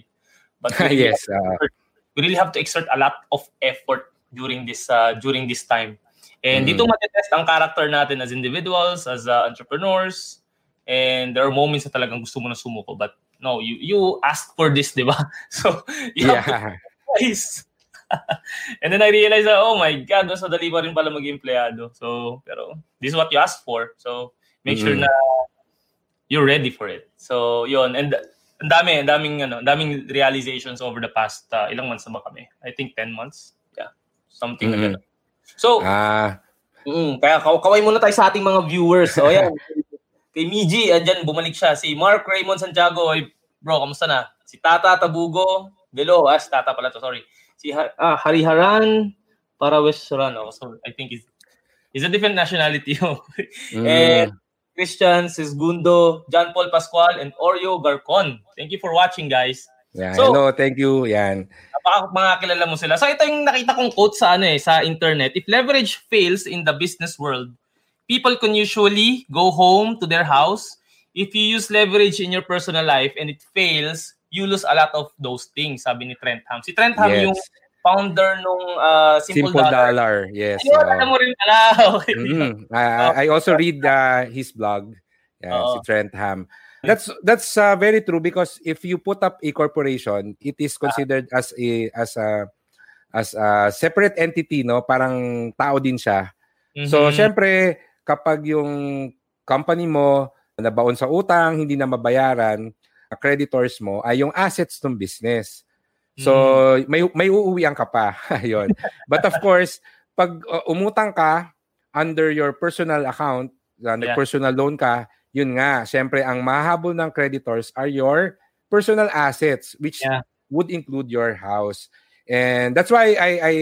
But we yes. Uh, we really have to exert a lot of effort during this uh, during this time And mm-hmm. dito matetest ang character natin as individuals, as uh, entrepreneurs. And there are moments na talagang gusto mo na sumuko. But no, you you asked for this, di ba? So, you yeah. have to and then I realized that, oh my God, mas madali pa rin pala maging empleyado. So, pero this is what you asked for. So, make mm-hmm. sure na you're ready for it. So, yun. And ang dami, ang daming, ano, daming realizations over the past, uh, ilang months na ba kami? I think 10 months. Yeah. Something mm-hmm. like that. So, ah. Mm, kaya kaway muna tayo sa ating mga viewers. So, yan. Kay Miji, andyan, bumalik siya. Si Mark Raymond Santiago, ay, bro, kamusta na? Si Tata Tabugo, Belo, ah, si Tata pala to, sorry. Si ah, Hariharan, para Westran. Oh, so, I think he's, he's a different nationality. Oh. mm. And Christian Sisgundo, John Paul Pascual, and Oreo Garcon. Thank you for watching, guys. Yeah, so, hello, thank you. Yan. Baka mga kilala mo sila. So ito yung nakita kong quote sa ano eh, sa internet. If leverage fails in the business world, people can usually go home to their house. If you use leverage in your personal life and it fails, you lose a lot of those things, sabi ni Trent Ham. Si Trent Ham yes. yung founder nung uh, Simple, Simple Dollar. Dollar. Yes. Ayun, uh, alam mo rin pala. Okay. Mm-hmm. I, I also read uh, his blog. Yeah, uh, si Trent Ham. That's that's uh, very true because if you put up a corporation, it is considered uh, as a as a as a separate entity, no? Parang tao din siya. Mm-hmm. So, syempre, kapag yung company mo nabaon sa utang, hindi na mabayaran, creditors mo ay yung assets ng business. So, mm. may may uuwian ka pa. Ayun. But of course, pag uh, umutang ka under your personal account, uh, yeah. personal loan ka, yun nga, syempre ang mahabol ng creditors are your personal assets which yeah. would include your house. And that's why I I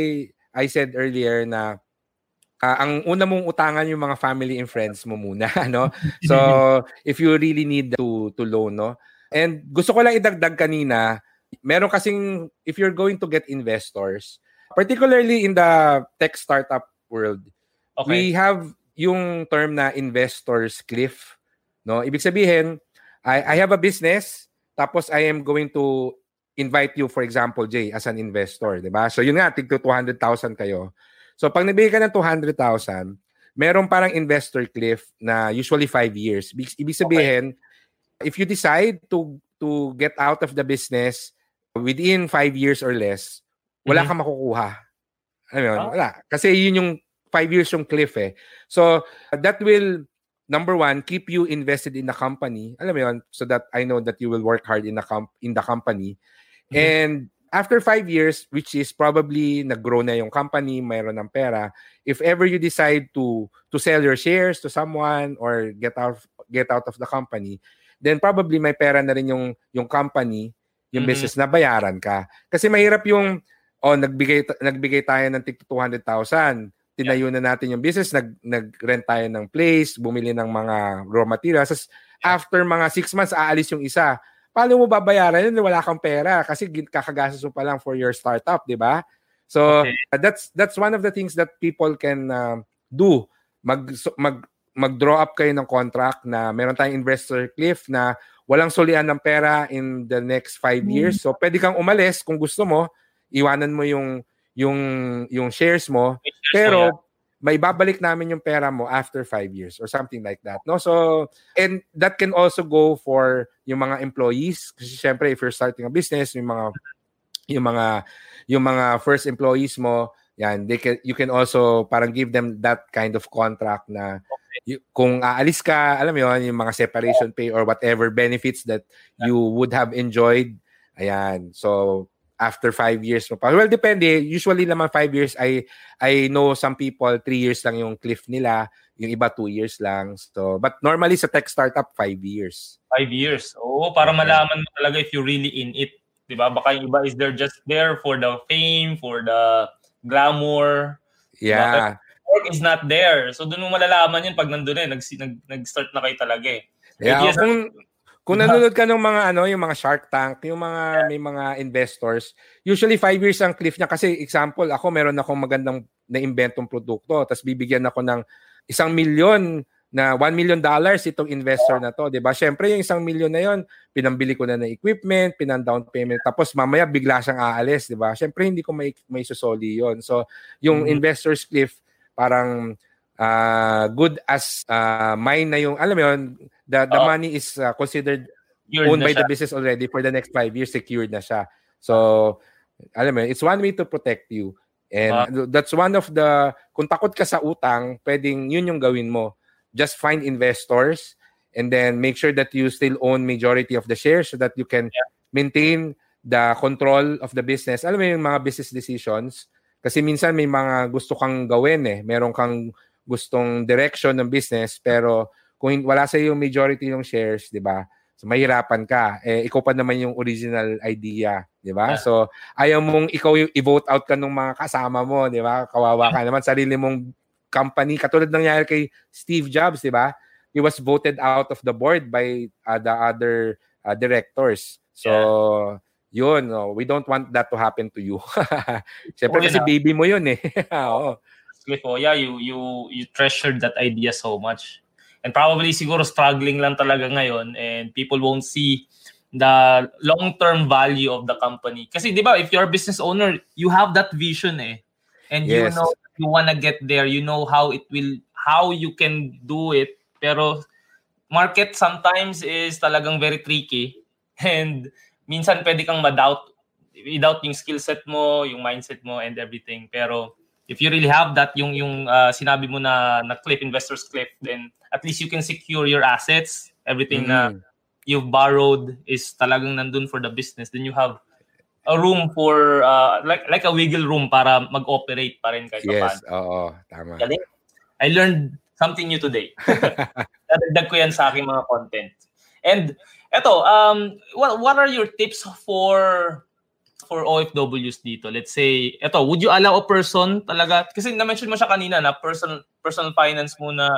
I said earlier na uh, ang una mong utangan yung mga family and friends mo muna, no? So, if you really need to to loan, no? And gusto ko lang idagdag kanina, meron kasing, if you're going to get investors, particularly in the tech startup world, okay. we have yung term na investors cliff. No? Ibig sabihin, I, I have a business, tapos I am going to invite you, for example, Jay, as an investor. Di ba? So yun nga, tig 200,000 kayo. So pag nabigay ka ng 200,000, meron parang investor cliff na usually 5 years. Ibig sabihin, okay if you decide to to get out of the business within five years or less, wala mm-hmm. kang makukuha. Ano yun? Oh. Wala. Kasi yun yung five years yung cliff eh. So, that will, number one, keep you invested in the company. Alam mo yun? So that I know that you will work hard in the, com- in the company. Mm-hmm. And after five years, which is probably nag-grow na yung company, mayroon ng pera, if ever you decide to to sell your shares to someone or get out get out of the company, then probably may pera na rin yung yung company, yung mm-hmm. business na bayaran ka. Kasi mahirap yung oh nagbigay nagbigay tayo ng tig 200,000. Tinayo na natin yung business, nag nag-rent tayo ng place, bumili ng mga raw materials. As after mga 6 months aalis yung isa. Paano mo babayaran yun? Wala kang pera kasi kakagastos mo pa lang for your startup, di ba? So okay. that's that's one of the things that people can uh, do. Mag mag mag-draw up kayo ng contract na meron tayong investor cliff na walang sulian ng pera in the next five mm. years. So pwede kang umalis kung gusto mo, iwanan mo yung yung yung shares mo, shares pero mo, yeah. may babalik namin yung pera mo after five years or something like that. No? So, and that can also go for yung mga employees. Kasi syempre, if you're starting a business, yung mga yung mga yung mga first employees mo, yan, they can you can also parang give them that kind of contract na y- kung aalis ka, alam mo yun, yung mga separation pay or whatever benefits that you would have enjoyed. Ayan. So, after five years mo pa. Well, depende. Usually naman five years, I, I know some people, three years lang yung cliff nila. Yung iba, two years lang. So, but normally sa tech startup, five years. Five years. Oo, para malaman mo talaga if you really in it. Di ba? Baka yung iba is there just there for the fame, for the glamour. Yeah. Diba? work is not there. So doon mo malalaman yun pag nandun eh, nag, nag, nag-start na kayo talaga eh. Yeah, kung, kung nanonood ka ng mga ano, yung mga Shark Tank, yung mga yeah. may mga investors, usually five years ang cliff niya kasi example, ako meron akong magandang na-inventong produkto, tapos bibigyan ako ng isang milyon na 1 million dollars itong investor na to, 'di ba? Syempre yung isang milyon na 'yon, pinambili ko na ng equipment, pinan down payment, tapos mamaya bigla siyang aalis, 'di ba? Syempre hindi ko may may susoli 'yon. So, yung mm-hmm. investors cliff parang uh, good as uh, mine na yung, alam mo yun, the, the oh. money is uh, considered secured owned by siya. the business already for the next five years, secured na siya. So, alam mo, it's one way to protect you. And uh, that's one of the, kung takot ka sa utang, pwedeng yun yung gawin mo. just find investors and then make sure that you still own majority of the shares so that you can yeah. maintain the control of the business. Alam mo yung mga business decisions kasi minsan may mga gusto kang gawin eh. Meron kang gustong direction ng business pero kung wala sa yung majority ng shares, 'di ba? So mahirapan ka. Eh ikaw pa naman yung original idea, 'di ba? Yeah. So ayaw mong ikaw yung i-vote out ka ng mga kasama mo, 'di ba? Kawawa ka naman sarili mong company katulad ng nangyari kay Steve Jobs, 'di ba? He was voted out of the board by uh, the other uh, directors. So yeah yun, no, we don't want that to happen to you. Siyempre kasi baby mo yun eh. Oo. Oh, yeah, you, you, you treasured that idea so much. And probably siguro struggling lang talaga ngayon and people won't see the long-term value of the company. Kasi di ba, if you're a business owner, you have that vision eh. And yes. you know you wanna get there, you know how it will, how you can do it. Pero market sometimes is talagang very tricky. And minsan pwede kang ma-doubt without yung skill set mo, yung mindset mo and everything. Pero if you really have that yung yung uh, sinabi mo na na clip investors clip then at least you can secure your assets, everything mm-hmm. na you've borrowed is talagang nandun for the business. Then you have a room for uh, like like a wiggle room para mag-operate pa rin kahit Yes, oo, tama. Galing. I learned something new today. Dadagdag ko yan sa aking mga content. And Eto, um, what, what are your tips for for OFWs dito? Let's say, eto, would you allow a person talaga, kasi na-mention mo siya kanina na personal, personal finance muna,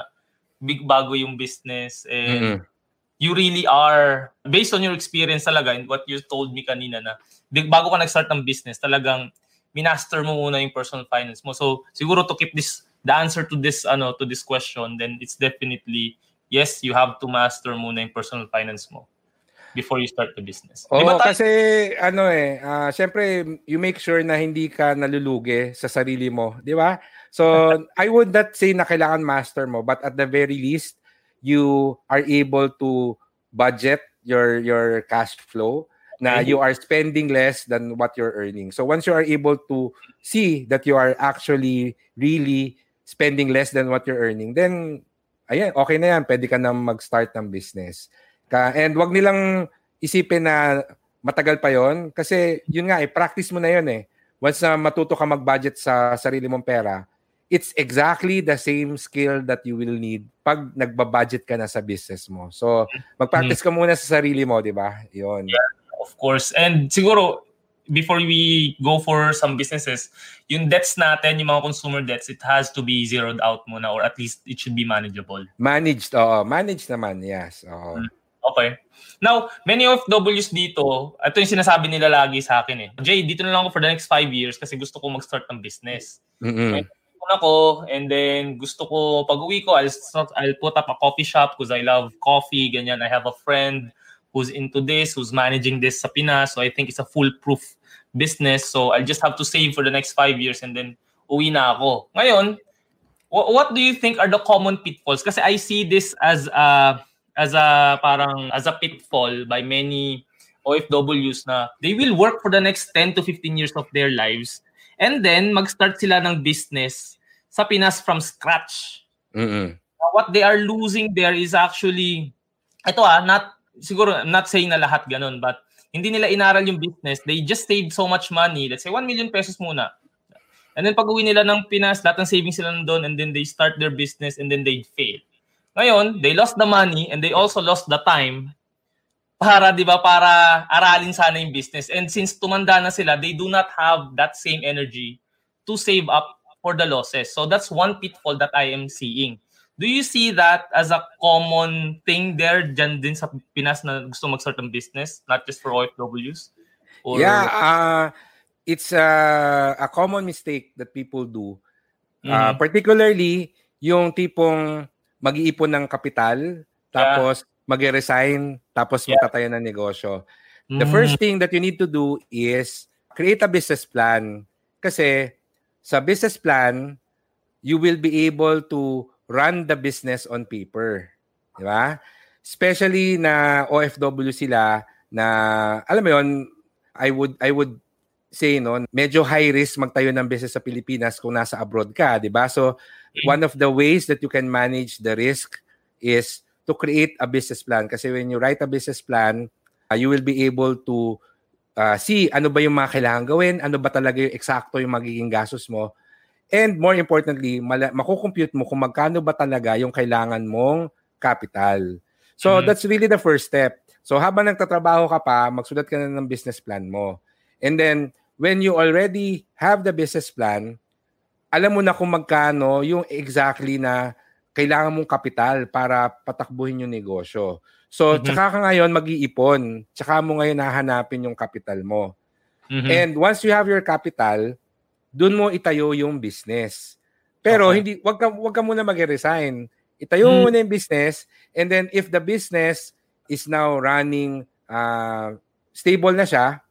big bago yung business, and mm-hmm. you really are, based on your experience talaga, and what you told me kanina na, big, bago ka nag-start ng business, talagang minaster mo muna yung personal finance mo. So, siguro to keep this, the answer to this, ano, to this question, then it's definitely, yes, you have to master muna yung personal finance mo before you start the business. Oo, oh, kasi ano eh, uh, syempre you make sure na hindi ka nalulugi sa sarili mo, di ba? So, I would not say na kailangan master mo, but at the very least, you are able to budget your your cash flow na you are spending less than what you're earning. So once you are able to see that you are actually really spending less than what you're earning, then ayan, okay na yan, pwede ka na mag-start ng business. Ka, and wag nilang isipin na matagal pa yon kasi yun nga eh, practice mo na yun eh. Once na matuto ka mag-budget sa sarili mong pera, it's exactly the same skill that you will need pag nagba-budget ka na sa business mo. So, mag-practice ka muna sa sarili mo, di ba? Yun. Yeah, of course. And siguro, before we go for some businesses, yung debts natin, yung mga consumer debts, it has to be zeroed out muna or at least it should be manageable. Managed, oo. Managed naman, yes. Oo. Mm. Okay. Now, many of Ws dito, ito yung sinasabi nila lagi sa akin eh. Jay, dito na lang ako for the next five years kasi gusto ko mag-start ng business. Mm-hmm. ako and then gusto ko pag uwi ko I'll start, I'll put up a coffee shop because I love coffee ganyan I have a friend who's into this who's managing this sa Pinas so I think it's a foolproof business so I'll just have to save for the next five years and then uwi na ako ngayon what do you think are the common pitfalls kasi I see this as a as a parang as a pitfall by many OFWs na they will work for the next 10 to 15 years of their lives and then mag-start sila ng business sa Pinas from scratch. Mm-hmm. What they are losing there is actually ito ah, not siguro I'm not saying na lahat ganun but hindi nila inaral yung business. They just saved so much money. Let's say 1 million pesos muna. And then pag uwi nila ng Pinas, lahat ng savings sila doon and then they start their business and then they fail. Ngayon, they lost the money and they also lost the time para 'di ba para aralin sana yung business. And since tumanda na sila, they do not have that same energy to save up for the losses. So that's one pitfall that I am seeing. Do you see that as a common thing there dyan din sa Pinas na gusto mag-start ng business, not just for OFWs? Or... Yeah, uh, it's a, a common mistake that people do. Uh, mm-hmm. Uh, particularly yung tipong mag-iipon ng kapital, tapos yeah. mag-resign, tapos yeah. magtatayo ng negosyo. Mm. The first thing that you need to do is create a business plan. Kasi sa business plan, you will be able to run the business on paper. Di ba? Especially na OFW sila na, alam mo yon I would, I would say no, medyo high risk magtayo ng business sa Pilipinas kung nasa abroad ka, 'di ba? So mm-hmm. one of the ways that you can manage the risk is to create a business plan kasi when you write a business plan, uh, you will be able to uh, see ano ba yung mga kailangan gawin, ano ba talaga yung eksakto yung magiging gastos mo. And more importantly, mala- makukompute mo kung magkano ba talaga yung kailangan mong capital. So mm-hmm. that's really the first step. So habang nagtatrabaho ka pa, magsulat ka na ng business plan mo. And then when you already have the business plan, alam mo na kung magkano yung exactly na kailangan mong kapital para patakbuhin yung negosyo. So, mm-hmm. tsaka ka ngayon mag-iipon. Tsaka mo ngayon hahanapin yung capital mo. Mm-hmm. And once you have your capital, doon mo itayo yung business. Pero okay. hindi wag ka wag ka muna mag-resign. Itayo mm-hmm. mo na yung business and then if the business is now running uh, stable na siya,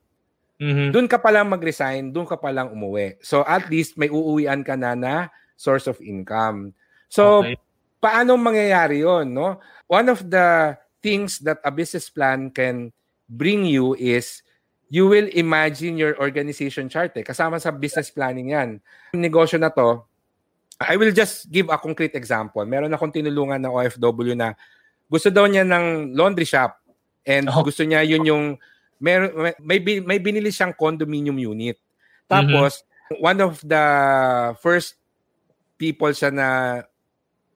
mm-hmm. doon ka pa lang mag-resign, doon ka pa lang umuwi. So at least may uuwian ka na na source of income. So okay. paano mangyayari 'yon, no? One of the things that a business plan can bring you is you will imagine your organization chart eh. Kasama sa business planning yan. Yung negosyo na to, I will just give a concrete example. Meron akong tinulungan na OFW na gusto daw niya ng laundry shop and oh. gusto niya yun yung may, may, may binili siyang condominium unit. Tapos, mm-hmm. one of the first people siya na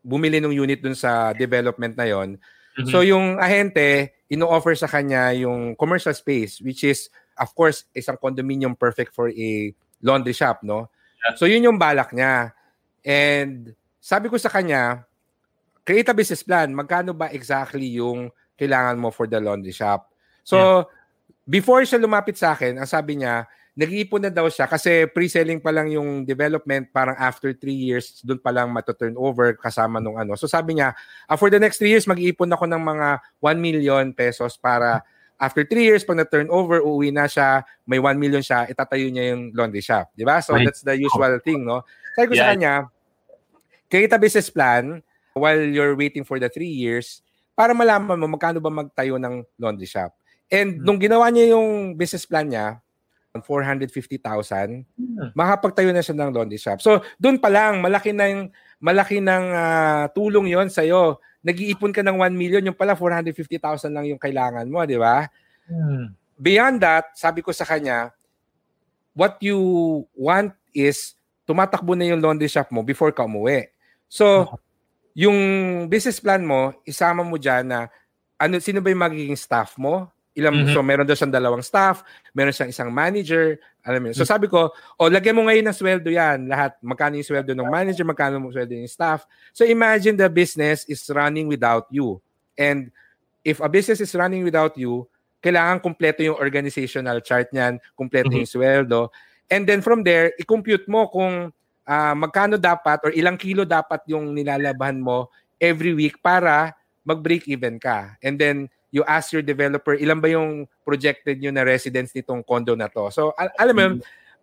bumili ng unit dun sa development na yon. Mm-hmm. So, yung ahente, ino-offer sa kanya yung commercial space, which is, of course, isang condominium perfect for a laundry shop, no? Yeah. So, yun yung balak niya. And sabi ko sa kanya, create a business plan. Magkano ba exactly yung kailangan mo for the laundry shop? So, yeah. Before siya lumapit sa akin, ang sabi niya, nag-iipon na daw siya kasi pre-selling pa lang yung development, parang after three years, doon pa lang mato-turn over kasama nung ano. So sabi niya, uh, for the next three years, mag-iipon ako ng mga 1 million pesos para after three years, pag na-turn over, uuwi na siya, may 1 million siya, itatayo niya yung laundry shop. Di ba? So right. that's the usual thing, no? Sabi ko yeah. sa kanya, create a business plan, while you're waiting for the three years para malaman mo magkano ba magtayo ng laundry shop. And hmm. nung ginawa niya yung business plan niya, 450,000, hmm. makapagtayo na siya ng laundry shop. So, doon pa lang, malaki ng, malaki ng uh, tulong yon sa iyo. Nag-iipon ka ng 1 million, yung pala 450,000 lang yung kailangan mo, di ba? Hmm. Beyond that, sabi ko sa kanya, what you want is tumatakbo na yung laundry shop mo before ka umuwi. So, yung business plan mo, isama mo dyan na ano, sino ba yung magiging staff mo? Ilang, mm-hmm. So, meron daw siyang dalawang staff, meron siyang isang manager, alam mo So, sabi ko, o, oh, lagyan mo ngayon ng sweldo yan, lahat. Magkano yung sweldo ng manager, magkano yung sweldo ng staff. So, imagine the business is running without you. And if a business is running without you, kailangan kumpleto yung organizational chart niyan, kumpleto mm-hmm. yung sweldo. And then from there, i-compute mo kung uh, magkano dapat or ilang kilo dapat yung nilalabahan mo every week para mag-break even ka. And then you ask your developer, ilan ba yung projected nyo na residents nitong condo na to? So, al- alam mo,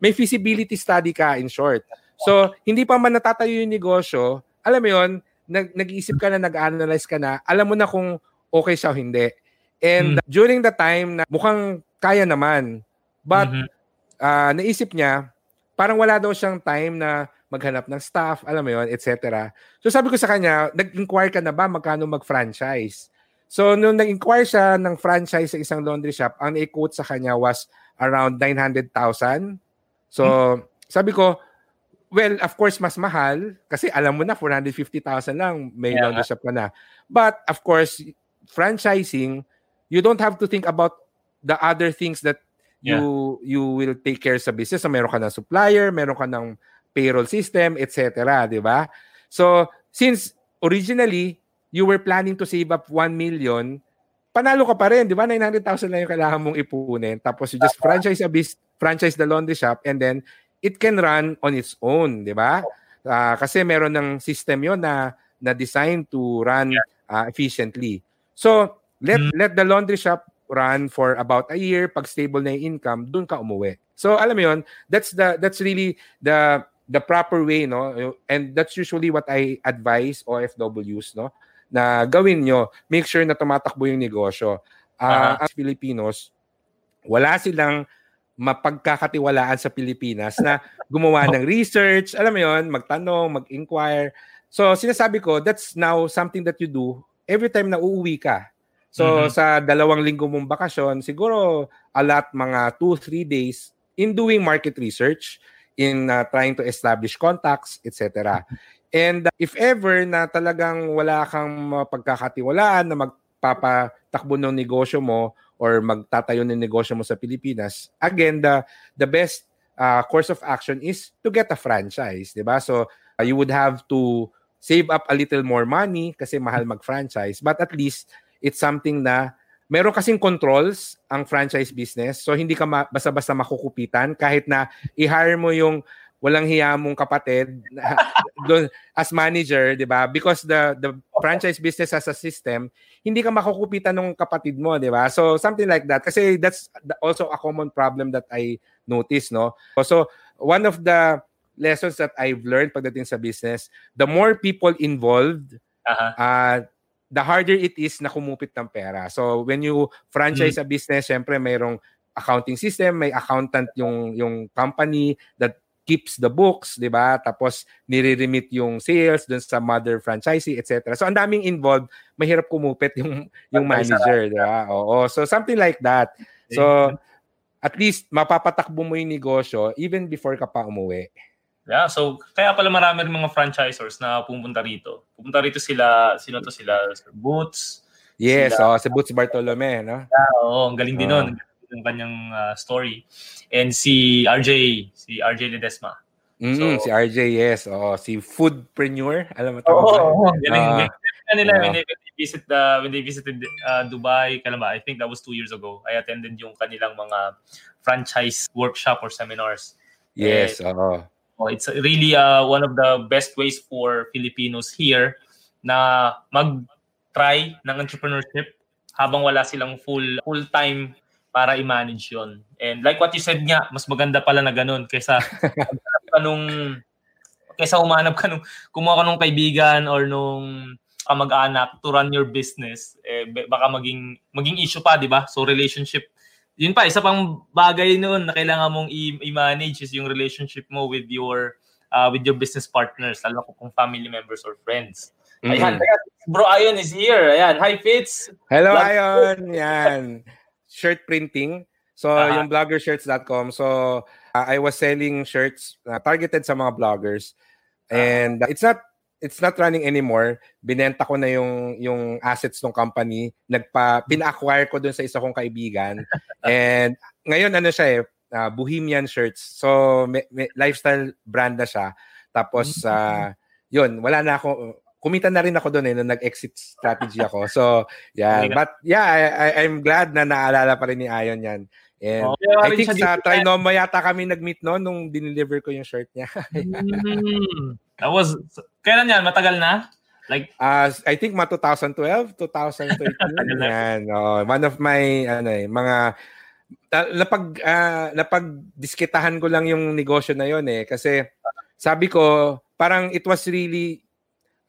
may feasibility study ka in short. So, hindi pa man natatayo yung negosyo, alam mo yun, nag- nag-iisip ka na, nag-analyze ka na, alam mo na kung okay siya o hindi. And mm-hmm. during the time na mukhang kaya naman, but mm-hmm. uh, naisip niya, parang wala daw siyang time na maghanap ng staff, alam mo yon, etc. So sabi ko sa kanya, nag-inquire ka na ba magkano mag-franchise? So nung nag-inquire siya ng franchise sa isang laundry shop, ang i-quote sa kanya was around 900,000. So hmm. sabi ko, well, of course mas mahal kasi alam mo na 450,000 lang may yeah. laundry shop ka na. But of course, franchising, you don't have to think about the other things that yeah. you you will take care sa business. So meron ka ng supplier, meron ka ng payroll system, etc. Di ba? So, since originally, you were planning to save up 1 million, panalo ka pa rin, di ba? 900,000 lang yung kailangan mong ipunin. Tapos you just franchise a business, franchise the laundry shop, and then it can run on its own, di ba? Uh, kasi meron ng system yon na na designed to run uh, efficiently. So, let mm-hmm. let the laundry shop run for about a year, pag stable na yung income, doon ka umuwi. So alam mo 'yon, that's the that's really the the proper way, no? And that's usually what I advise OFWs, no? Na gawin nyo, make sure na tumatakbo yung negosyo. Uh, uh-huh. As Filipinos, wala silang mapagkakatiwalaan sa Pilipinas na gumawa ng research, alam mo yon, magtanong, mag-inquire. So sinasabi ko, that's now something that you do every time na uuwi ka. So mm-hmm. sa dalawang linggo mong bakasyon, siguro a lot mga 2-3 days in doing market research, in uh, trying to establish contacts, etc. And uh, if ever na talagang wala kang pagkakatiwalaan na magpapatakbo ng negosyo mo or magtatayo ng negosyo mo sa Pilipinas, again, the, the best uh, course of action is to get a franchise, di ba? So, uh, you would have to save up a little more money kasi mahal mag-franchise, but at least it's something na meron kasing controls ang franchise business. So hindi ka ma- basta-basta makukupitan kahit na i-hire mo yung walang hiya mong kapatid as manager, 'di ba? Because the the franchise business as a system, hindi ka makukupitan ng kapatid mo, 'di ba? So something like that kasi that's also a common problem that I notice, no? So one of the lessons that I've learned pagdating sa business, the more people involved, uh-huh. uh, the harder it is na kumupit ng pera. So when you franchise mm-hmm. a business, syempre mayroong accounting system, may accountant yung yung company that keeps the books, 'di ba? Tapos nire-remit yung sales dun sa mother franchisee, etc. So ang daming involved, mahirap kumupit yung yung manager, 'di ba? Oo. So something like that. So at least mapapatakbo mo yung negosyo even before ka pa umuwi. Yeah, so kaya pala marami rin mga franchisors na pumunta rito. Pumunta rito sila, sino to sila? Boots. Yes, sila, oh, si Boots Bartolome, no? Yeah, oo, ang galing din oh. nun yung kanyang uh, story. And si RJ, si RJ Ledesma. Mm, so, si RJ, yes. Oh, si foodpreneur. Alam mo to? Oo, oh, galing. Uh, nila uh, when they visit the when they visited uh, Dubai, kailan ba? I think that was two years ago. I attended yung kanilang mga franchise workshop or seminars. Yes, oo. Oh, it's really uh, one of the best ways for Filipinos here na mag-try ng entrepreneurship habang wala silang full full-time para i-manage yon. And like what you said nga, mas maganda pala na ganun kaysa nung kaysa umanap ka nung kumuha ka nung kaibigan or nung kamag-anak to run your business, eh, baka maging maging issue pa, di ba? So relationship yun pa, isa pang bagay noon na kailangan mong i-manage is yung relationship mo with your uh, with your business partners, lalo kung family members or friends. Mm-hmm. Ayan, bro Ion is here. Ayan, hi Fitz. Hello Ion. Yan shirt printing. So, uh-huh. yung bloggershirts.com. So, uh, I was selling shirts uh, targeted sa mga bloggers. And uh, it's not it's not running anymore. Binenta ko na yung yung assets ng company. Nagpa pina-acquire ko dun sa isa kong kaibigan. And ngayon ano siya eh, uh, Bohemian shirts. So may, may lifestyle brand na siya. Tapos uh, yun, wala na ako kumita na rin ako doon eh nung nag-exit strategy ako. So, yeah. But yeah, I, I, I'm glad na naalala pa rin ni Ayon yan. And oh, I think sa Trinoma yata kami nag-meet no nung dineliver ko yung shirt niya. mm, that was, kailan yan? Matagal na? Like uh, I think ma 2012, 2013 yan. Oh, one of my ano eh, mga uh, napag uh, napag-diskitahan ko lang yung negosyo na yon eh kasi sabi ko parang it was really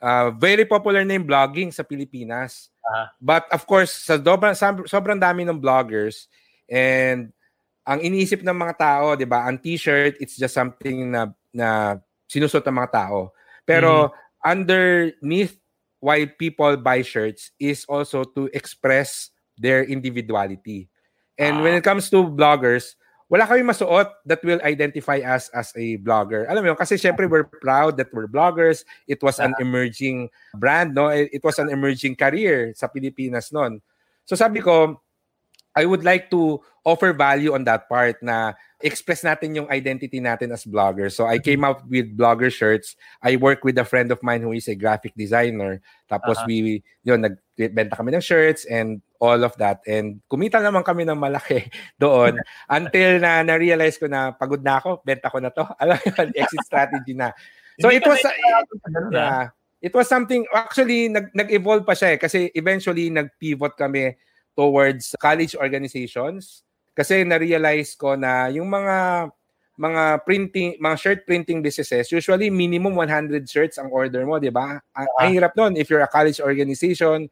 uh, very popular na yung blogging sa Pilipinas. Uh-huh. But of course, sa sobrang, sobrang dami ng bloggers and ang iniisip ng mga tao, 'di ba, ang t-shirt it's just something na na sinusot ng mga tao. Pero mm-hmm. underneath why people buy shirts is also to express their individuality. And uh-huh. when it comes to bloggers, wala kami masuot that will identify us as a blogger. Alam mo yun, kasi syempre we're proud that we're bloggers. It was an emerging brand, no? It was an emerging career sa Pilipinas noon. So sabi ko, I would like to offer value on that part na express natin yung identity natin as bloggers. So I came out with blogger shirts. I work with a friend of mine who is a graphic designer. Tapos uh-huh. we, yun, nagbenta kami ng shirts and all of that. And kumita naman kami ng malaki doon until na na-realize ko na pagod na ako, benta ko na to. Alam mo exit strategy na. So it was, uh, it was something, actually, nag, nag-evolve pa siya eh. Kasi eventually, nag-pivot kami towards college organizations. Kasi na-realize ko na yung mga mga printing, mga shirt printing businesses, usually minimum 100 shirts ang order mo, 'di ba? Ang, ang hirap noon if you're a college organization,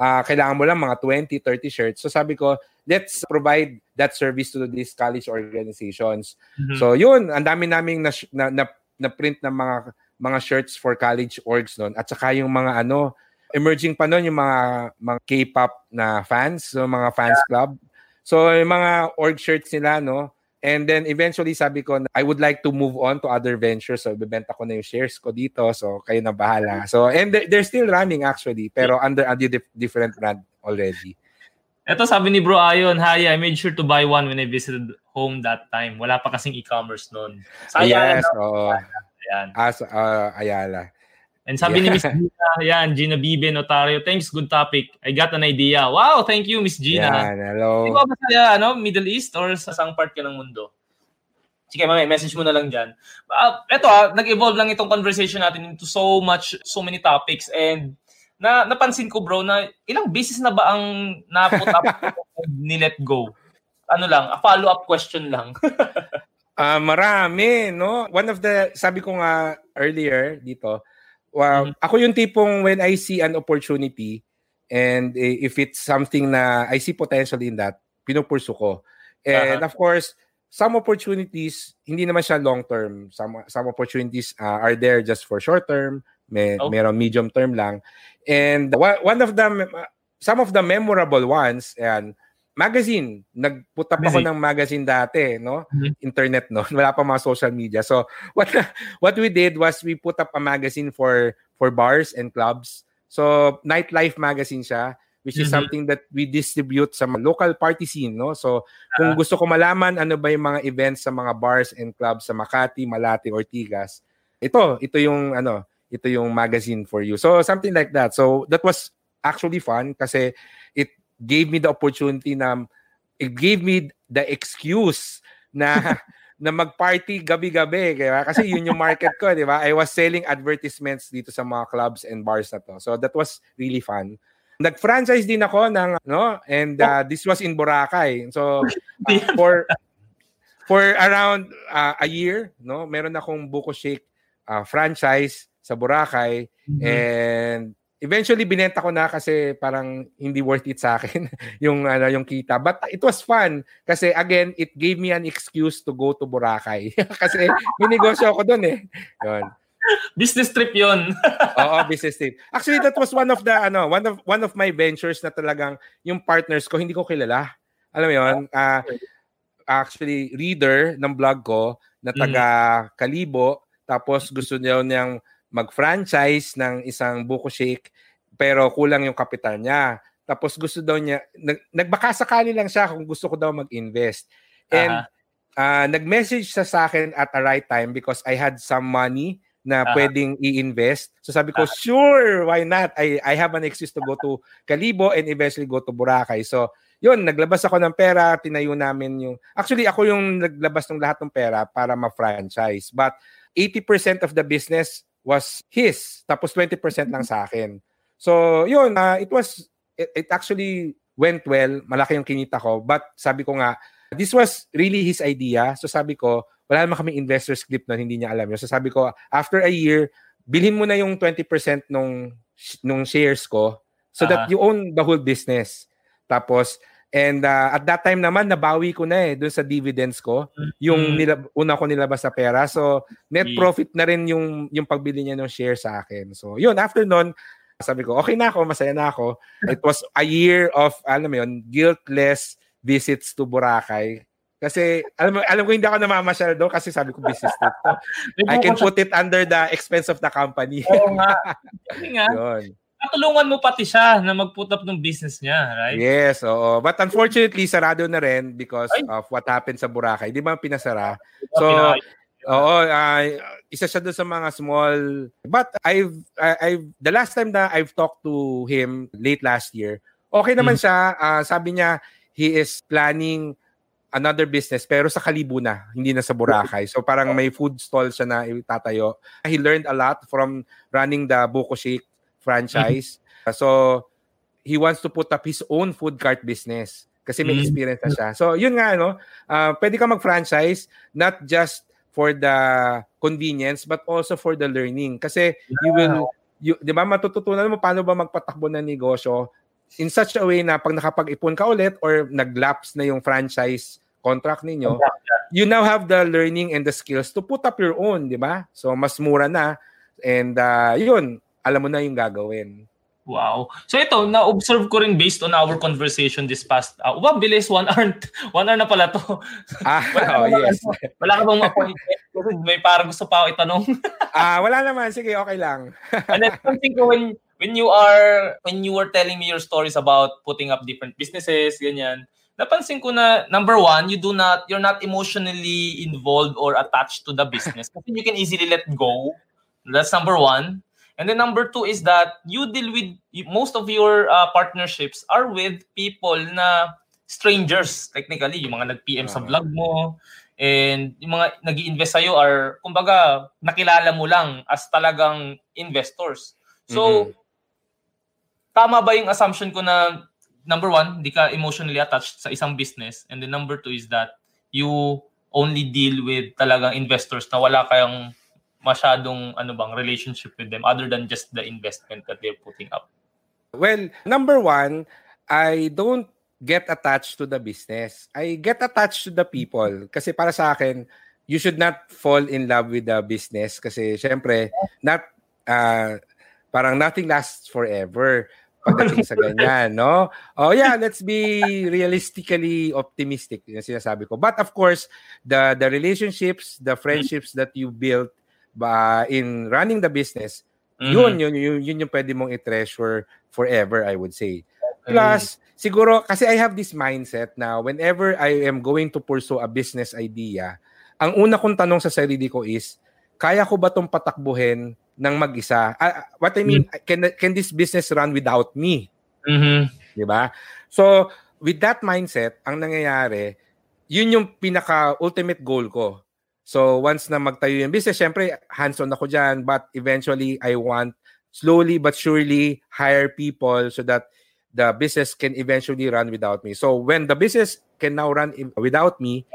uh, kailangan mo lang mga 20, 30 shirts. So sabi ko, let's provide that service to these college organizations. Mm-hmm. So yun, ang dami naming na, na, na, na print ng mga mga shirts for college orgs noon at saka yung mga ano emerging pa noon yung mga mga K-pop na fans, so mga fans club. So yung mga org shirts nila no. And then eventually sabi ko I would like to move on to other ventures. So bebenta ko na yung shares ko dito. So kayo na bahala. So and they're still running actually pero under a different brand already. Ito sabi ni Bro Ayon, hi, I made sure to buy one when I visited home that time. Wala pa kasing e-commerce noon. Yes, oo. Ayan. As uh, Ayala. And sabi yeah. ni Miss Gina, yan, Gina Bibe Notario, thanks, good topic. I got an idea. Wow, thank you, Miss Gina. Yan, hello. Di ba masaya, ano, Middle East or sa sang part ka ng mundo? Sige, mamaya, message mo na lang dyan. Uh, eto ah, nag-evolve lang itong conversation natin into so much, so many topics. And na napansin ko, bro, na ilang beses na ba ang na-put up ni Let Go? Ano lang, a follow-up question lang. uh, marami, no? One of the, sabi ko nga earlier dito, Well, mm-hmm. ako yung tipong when I see an opportunity and if it's something na I see potential in that, pinupursu ko. And uh-huh. of course, some opportunities hindi naman siya long term. Some some opportunities uh, are there just for short term, may meron medium term lang. And one of them some of the memorable ones and magazine. Nagput up ako ng magazine dati, no? Mm-hmm. Internet no. Wala pa mga social media. So what what we did was we put up a magazine for for bars and clubs. So nightlife magazine siya which is mm-hmm. something that we distribute sa local party scene, no? So kung uh-huh. gusto ko malaman ano ba yung mga events sa mga bars and clubs sa Makati, Malate, Ortigas, ito, ito yung ano, ito yung magazine for you. So something like that. So that was actually fun kasi it gave me the opportunity na it gave me the excuse na na mag-party gabi-gabi, kaya kasi yun yung market ko, di ba? I was selling advertisements dito sa mga clubs and bars na to. So that was really fun. Nag-franchise din ako ng no, and uh, this was in Boracay. So uh, for for around uh, a year, no, meron akong Buko Shake uh, franchise sa Boracay mm-hmm. and eventually binenta ko na kasi parang hindi worth it sa akin yung ano yung kita. But it was fun kasi again it gave me an excuse to go to Boracay. Kasi may negosyo ako doon eh. Yun. Business trip yon oo business trip. Actually that was one of the ano one of one of my ventures na talagang yung partners ko hindi ko kilala. Alam mo yon uh, actually reader ng blog ko na taga Kalibo. Tapos gusto niya niyang mag-franchise ng isang buko shake pero kulang yung kapital niya. Tapos gusto daw niya, nag, nagbaka sakali lang siya kung gusto ko daw mag-invest. And uh-huh. uh, nag-message sa sa akin at the right time because I had some money na uh-huh. pwedeng i-invest. So sabi ko, uh-huh. sure, why not? I, I have an excuse to go to Kalibo and eventually go to Boracay. So yun, naglabas ako ng pera, tinayo namin yung... Actually, ako yung naglabas ng lahat ng pera para ma-franchise. But 80% of the business was his, tapos 20% lang sa akin. So, yun, uh, it was, it, it actually went well, malaki yung kinita ko, but sabi ko nga, this was really his idea. So sabi ko, wala naman kami investor script na hindi niya alam yun. So sabi ko, after a year, bilhin mo na yung 20% nung, nung shares ko so uh-huh. that you own the whole business. Tapos, And uh, at that time naman, nabawi ko na eh doon sa dividends ko, yung mm. nila, una ko nilabas sa pera. So, net profit na rin yung, yung pagbili niya ng share sa akin. So, yun, after nun, sabi ko, okay na ako, masaya na ako. It was a year of, alam mo yun, guiltless visits to Boracay. Kasi, alam mo, alam ko hindi ako namamasyal doon kasi sabi ko business trip to. I can put it under the expense of the company. Oo nga. nga. Yun natulungan mo pati siya na mag-put up ng business niya, right? Yes, oo. But unfortunately, sarado na rin because Ay. of what happened sa Boracay. Di ba pinasara? So, oo, uh, isa siya doon sa mga small... But I've, I've, the last time na I've talked to him late last year, okay naman hmm. siya. Uh, sabi niya, he is planning another business pero sa Kalibo na, hindi na sa Boracay. So parang may food stall siya na itatayo. He learned a lot from running the Buko Shake franchise. Mm-hmm. So, he wants to put up his own food cart business kasi may mm-hmm. experience na siya. So, yun nga, no? Uh, pwede ka mag-franchise not just for the convenience but also for the learning. Kasi yeah. you will, you, di ba, matututunan mo paano ba magpatakbo ng negosyo in such a way na pag nakapag-ipon ka ulit or nag-lapse na yung franchise contract ninyo, you now have the learning and the skills to put up your own, di ba? So, mas mura na. And uh, yun, alam mo na yung gagawin. Wow. So ito, na-observe ko rin based on our conversation this past, uh, wow, bilis, one hour, one hour na pala to. Ah, wala, oh, yes. wala ka bang appointment? May parang gusto pa ako itanong. ah, wala naman. Sige, okay lang. And then, something ko when, when you are, when you were telling me your stories about putting up different businesses, ganyan, napansin ko na, number one, you do not, you're not emotionally involved or attached to the business. Kasi you can easily let go. That's number one. And then number two is that you deal with most of your uh, partnerships are with people na strangers technically, yung mga nag-PM sa vlog mo and yung mga nag invest sa'yo are kumbaga nakilala mo lang as talagang investors. So mm-hmm. tama ba yung assumption ko na number one, hindi ka emotionally attached sa isang business and then number two is that you only deal with talagang investors na wala kayong masyadong ano bang relationship with them other than just the investment that they're putting up? Well, number one, I don't get attached to the business. I get attached to the people. Kasi para sa akin, you should not fall in love with the business. Kasi syempre, not, uh, parang nothing lasts forever pagdating sa ganyan, no? Oh yeah, let's be realistically optimistic yung sinasabi ko. But of course, the the relationships, the friendships that you build ba in running the business, mm-hmm. yun, yun, yun, yun yung pwede mong i-treasure forever, I would say. Plus, siguro, kasi I have this mindset na whenever I am going to pursue a business idea, ang una kong tanong sa sarili ko is, kaya ko ba itong patakbuhin ng mag-isa? Uh, what I mean, mm-hmm. can, can this business run without me? Mm-hmm. Di ba? So, with that mindset, ang nangyayari, yun yung pinaka-ultimate goal ko So once na magtayo yung business, syempre hands-on ako dyan, but eventually I want slowly but surely hire people so that the business can eventually run without me. So when the business can now run without me,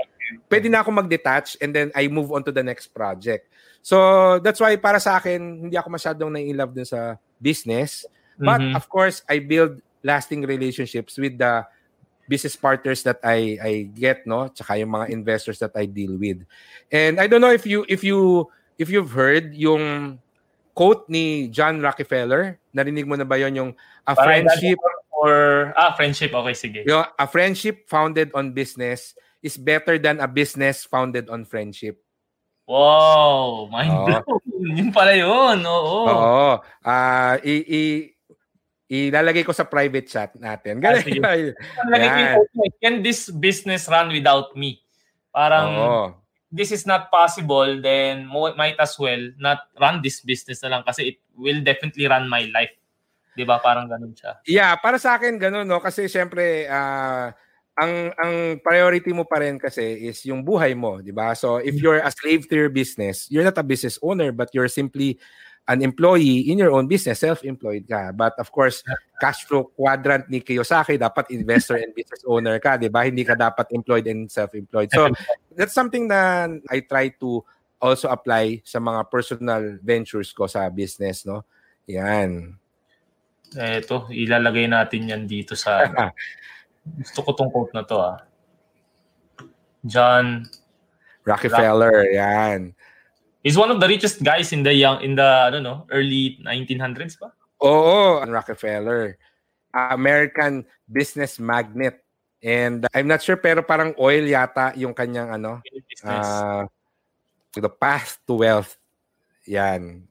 pwede na ako mag-detach and then I move on to the next project. So that's why para sa akin, hindi ako masyadong na-in-love dun sa business. But mm-hmm. of course, I build lasting relationships with the business partners that I I get no tsaka yung mga investors that I deal with. And I don't know if you if you if you've heard yung quote ni John Rockefeller, narinig mo na ba yon yung a friendship or ah friendship okay sige. Yung a friendship founded on business is better than a business founded on friendship. Wow, mind oh. blown. Yun pala yun. Oo. Oo. Ah, uh, i, i ilalagay ko sa private chat natin. Ganun. Ah, Can this business run without me? Parang Oo. this is not possible, then might as well not run this business na lang kasi it will definitely run my life. 'Di ba? Parang ganun siya. Yeah, para sa akin ganun no kasi syempre uh, ang ang priority mo pa rin kasi is yung buhay mo, 'di ba? So if mm. you're a slave to your business, you're not a business owner but you're simply an employee in your own business, self-employed ka. But of course, cash flow quadrant ni Kiyosaki, dapat investor and business owner ka, di ba? Hindi ka dapat employed and self-employed. So, that's something na I try to also apply sa mga personal ventures ko sa business, no? Yan. Ito, ilalagay natin yan dito sa... gusto ko tong quote na to, ah. John Rockefeller, Rock- yan. He's one of the richest guys in the young in the I don't know early 1900s pa. Oo, Rockefeller. American business magnate. And I'm not sure pero parang oil yata yung kanyang ano uh, the path to wealth. Yan.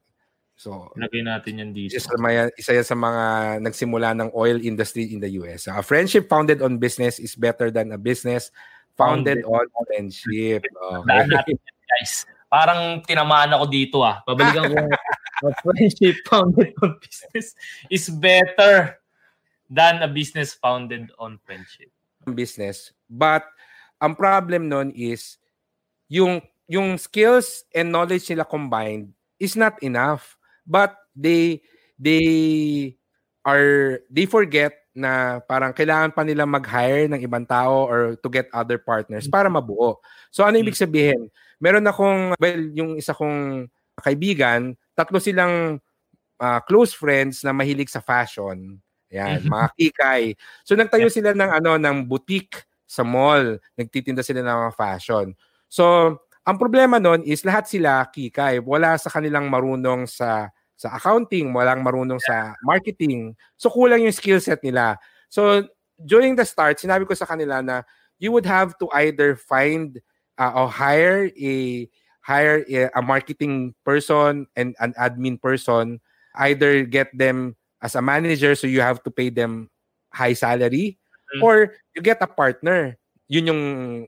So, lagay natin yan dito. Isa, isa yan sa mga nagsimula ng oil industry in the US. A friendship founded on business is better than a business founded, founded. on friendship. Okay. guys parang tinamaan ako dito ah. Babalikan ko a friendship founded on business is better than a business founded on friendship. Business. But ang problem nun is yung yung skills and knowledge nila combined is not enough. But they they are they forget na parang kailangan pa nila mag-hire ng ibang tao or to get other partners para mabuo. So ano ibig sabihin? Meron akong, well, yung isa kong kaibigan, tatlo silang uh, close friends na mahilig sa fashion. Yan, mga kikay. So nagtayo sila ng ano ng boutique sa mall. Nagtitinda sila ng mga fashion. So, ang problema nun is lahat sila kikay. Wala sa kanilang marunong sa sa accounting, walang marunong sa marketing. So kulang yung skill set nila. So during the start, sinabi ko sa kanila na you would have to either find uh, or hire a hire a, a marketing person and an admin person, either get them as a manager so you have to pay them high salary mm-hmm. or you get a partner. Yun yung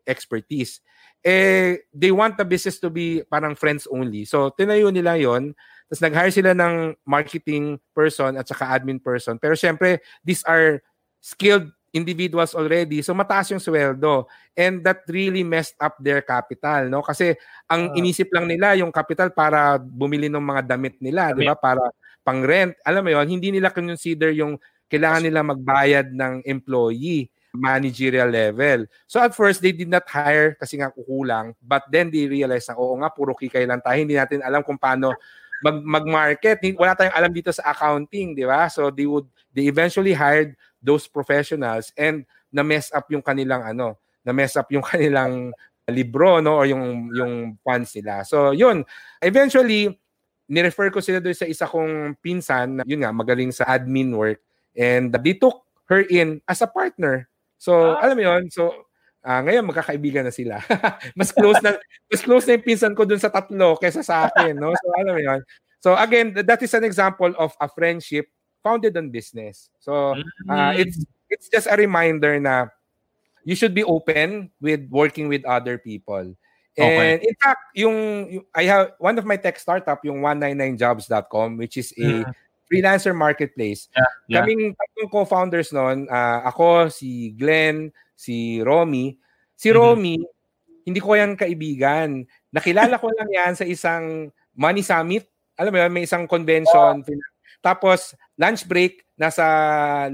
expertise. Eh, they want the business to be parang friends only. So, tinayo nila yon Tapos nag-hire sila ng marketing person at saka admin person. Pero syempre, these are skilled individuals already. So mataas yung sweldo. And that really messed up their capital, no? Kasi ang uh, inisip lang nila yung capital para bumili ng mga damit nila, di ba? Para pang rent. Alam mo yon, hindi nila consider yung kailangan nila magbayad ng employee managerial level. So at first, they did not hire kasi nga kukulang. But then they realized na, oo nga, puro kikay lang tayo. Hindi natin alam kung paano mag mag-market. Wala tayong alam dito sa accounting, di ba? So they would they eventually hired those professionals and na mess up yung kanilang ano, na mess up yung kanilang libro no or yung yung funds nila. So yun, eventually ni-refer ko sila doon sa isa kong pinsan, yun nga, magaling sa admin work and they took her in as a partner. So, ah. alam mo yun, so uh, ngayon magkakaibigan na sila. mas close na mas close na yung pinsan ko dun sa tatlo kaysa sa akin, no? So, alam mo yun. So, again, that is an example of a friendship founded on business. So uh, mm. it's it's just a reminder na you should be open with working with other people. And okay. in fact, yung, yung I have one of my tech startup, yung 199jobs.com, which is a mm. freelancer marketplace. Yeah, yeah. Kaming tatlong co-founders noon, uh, ako, si Glenn, si Romy. Si mm-hmm. Romy, hindi ko yan kaibigan. Nakilala ko lang yan sa isang Money Summit. Alam mo yun, may isang convention. Oh. Tapos, lunch break, nasa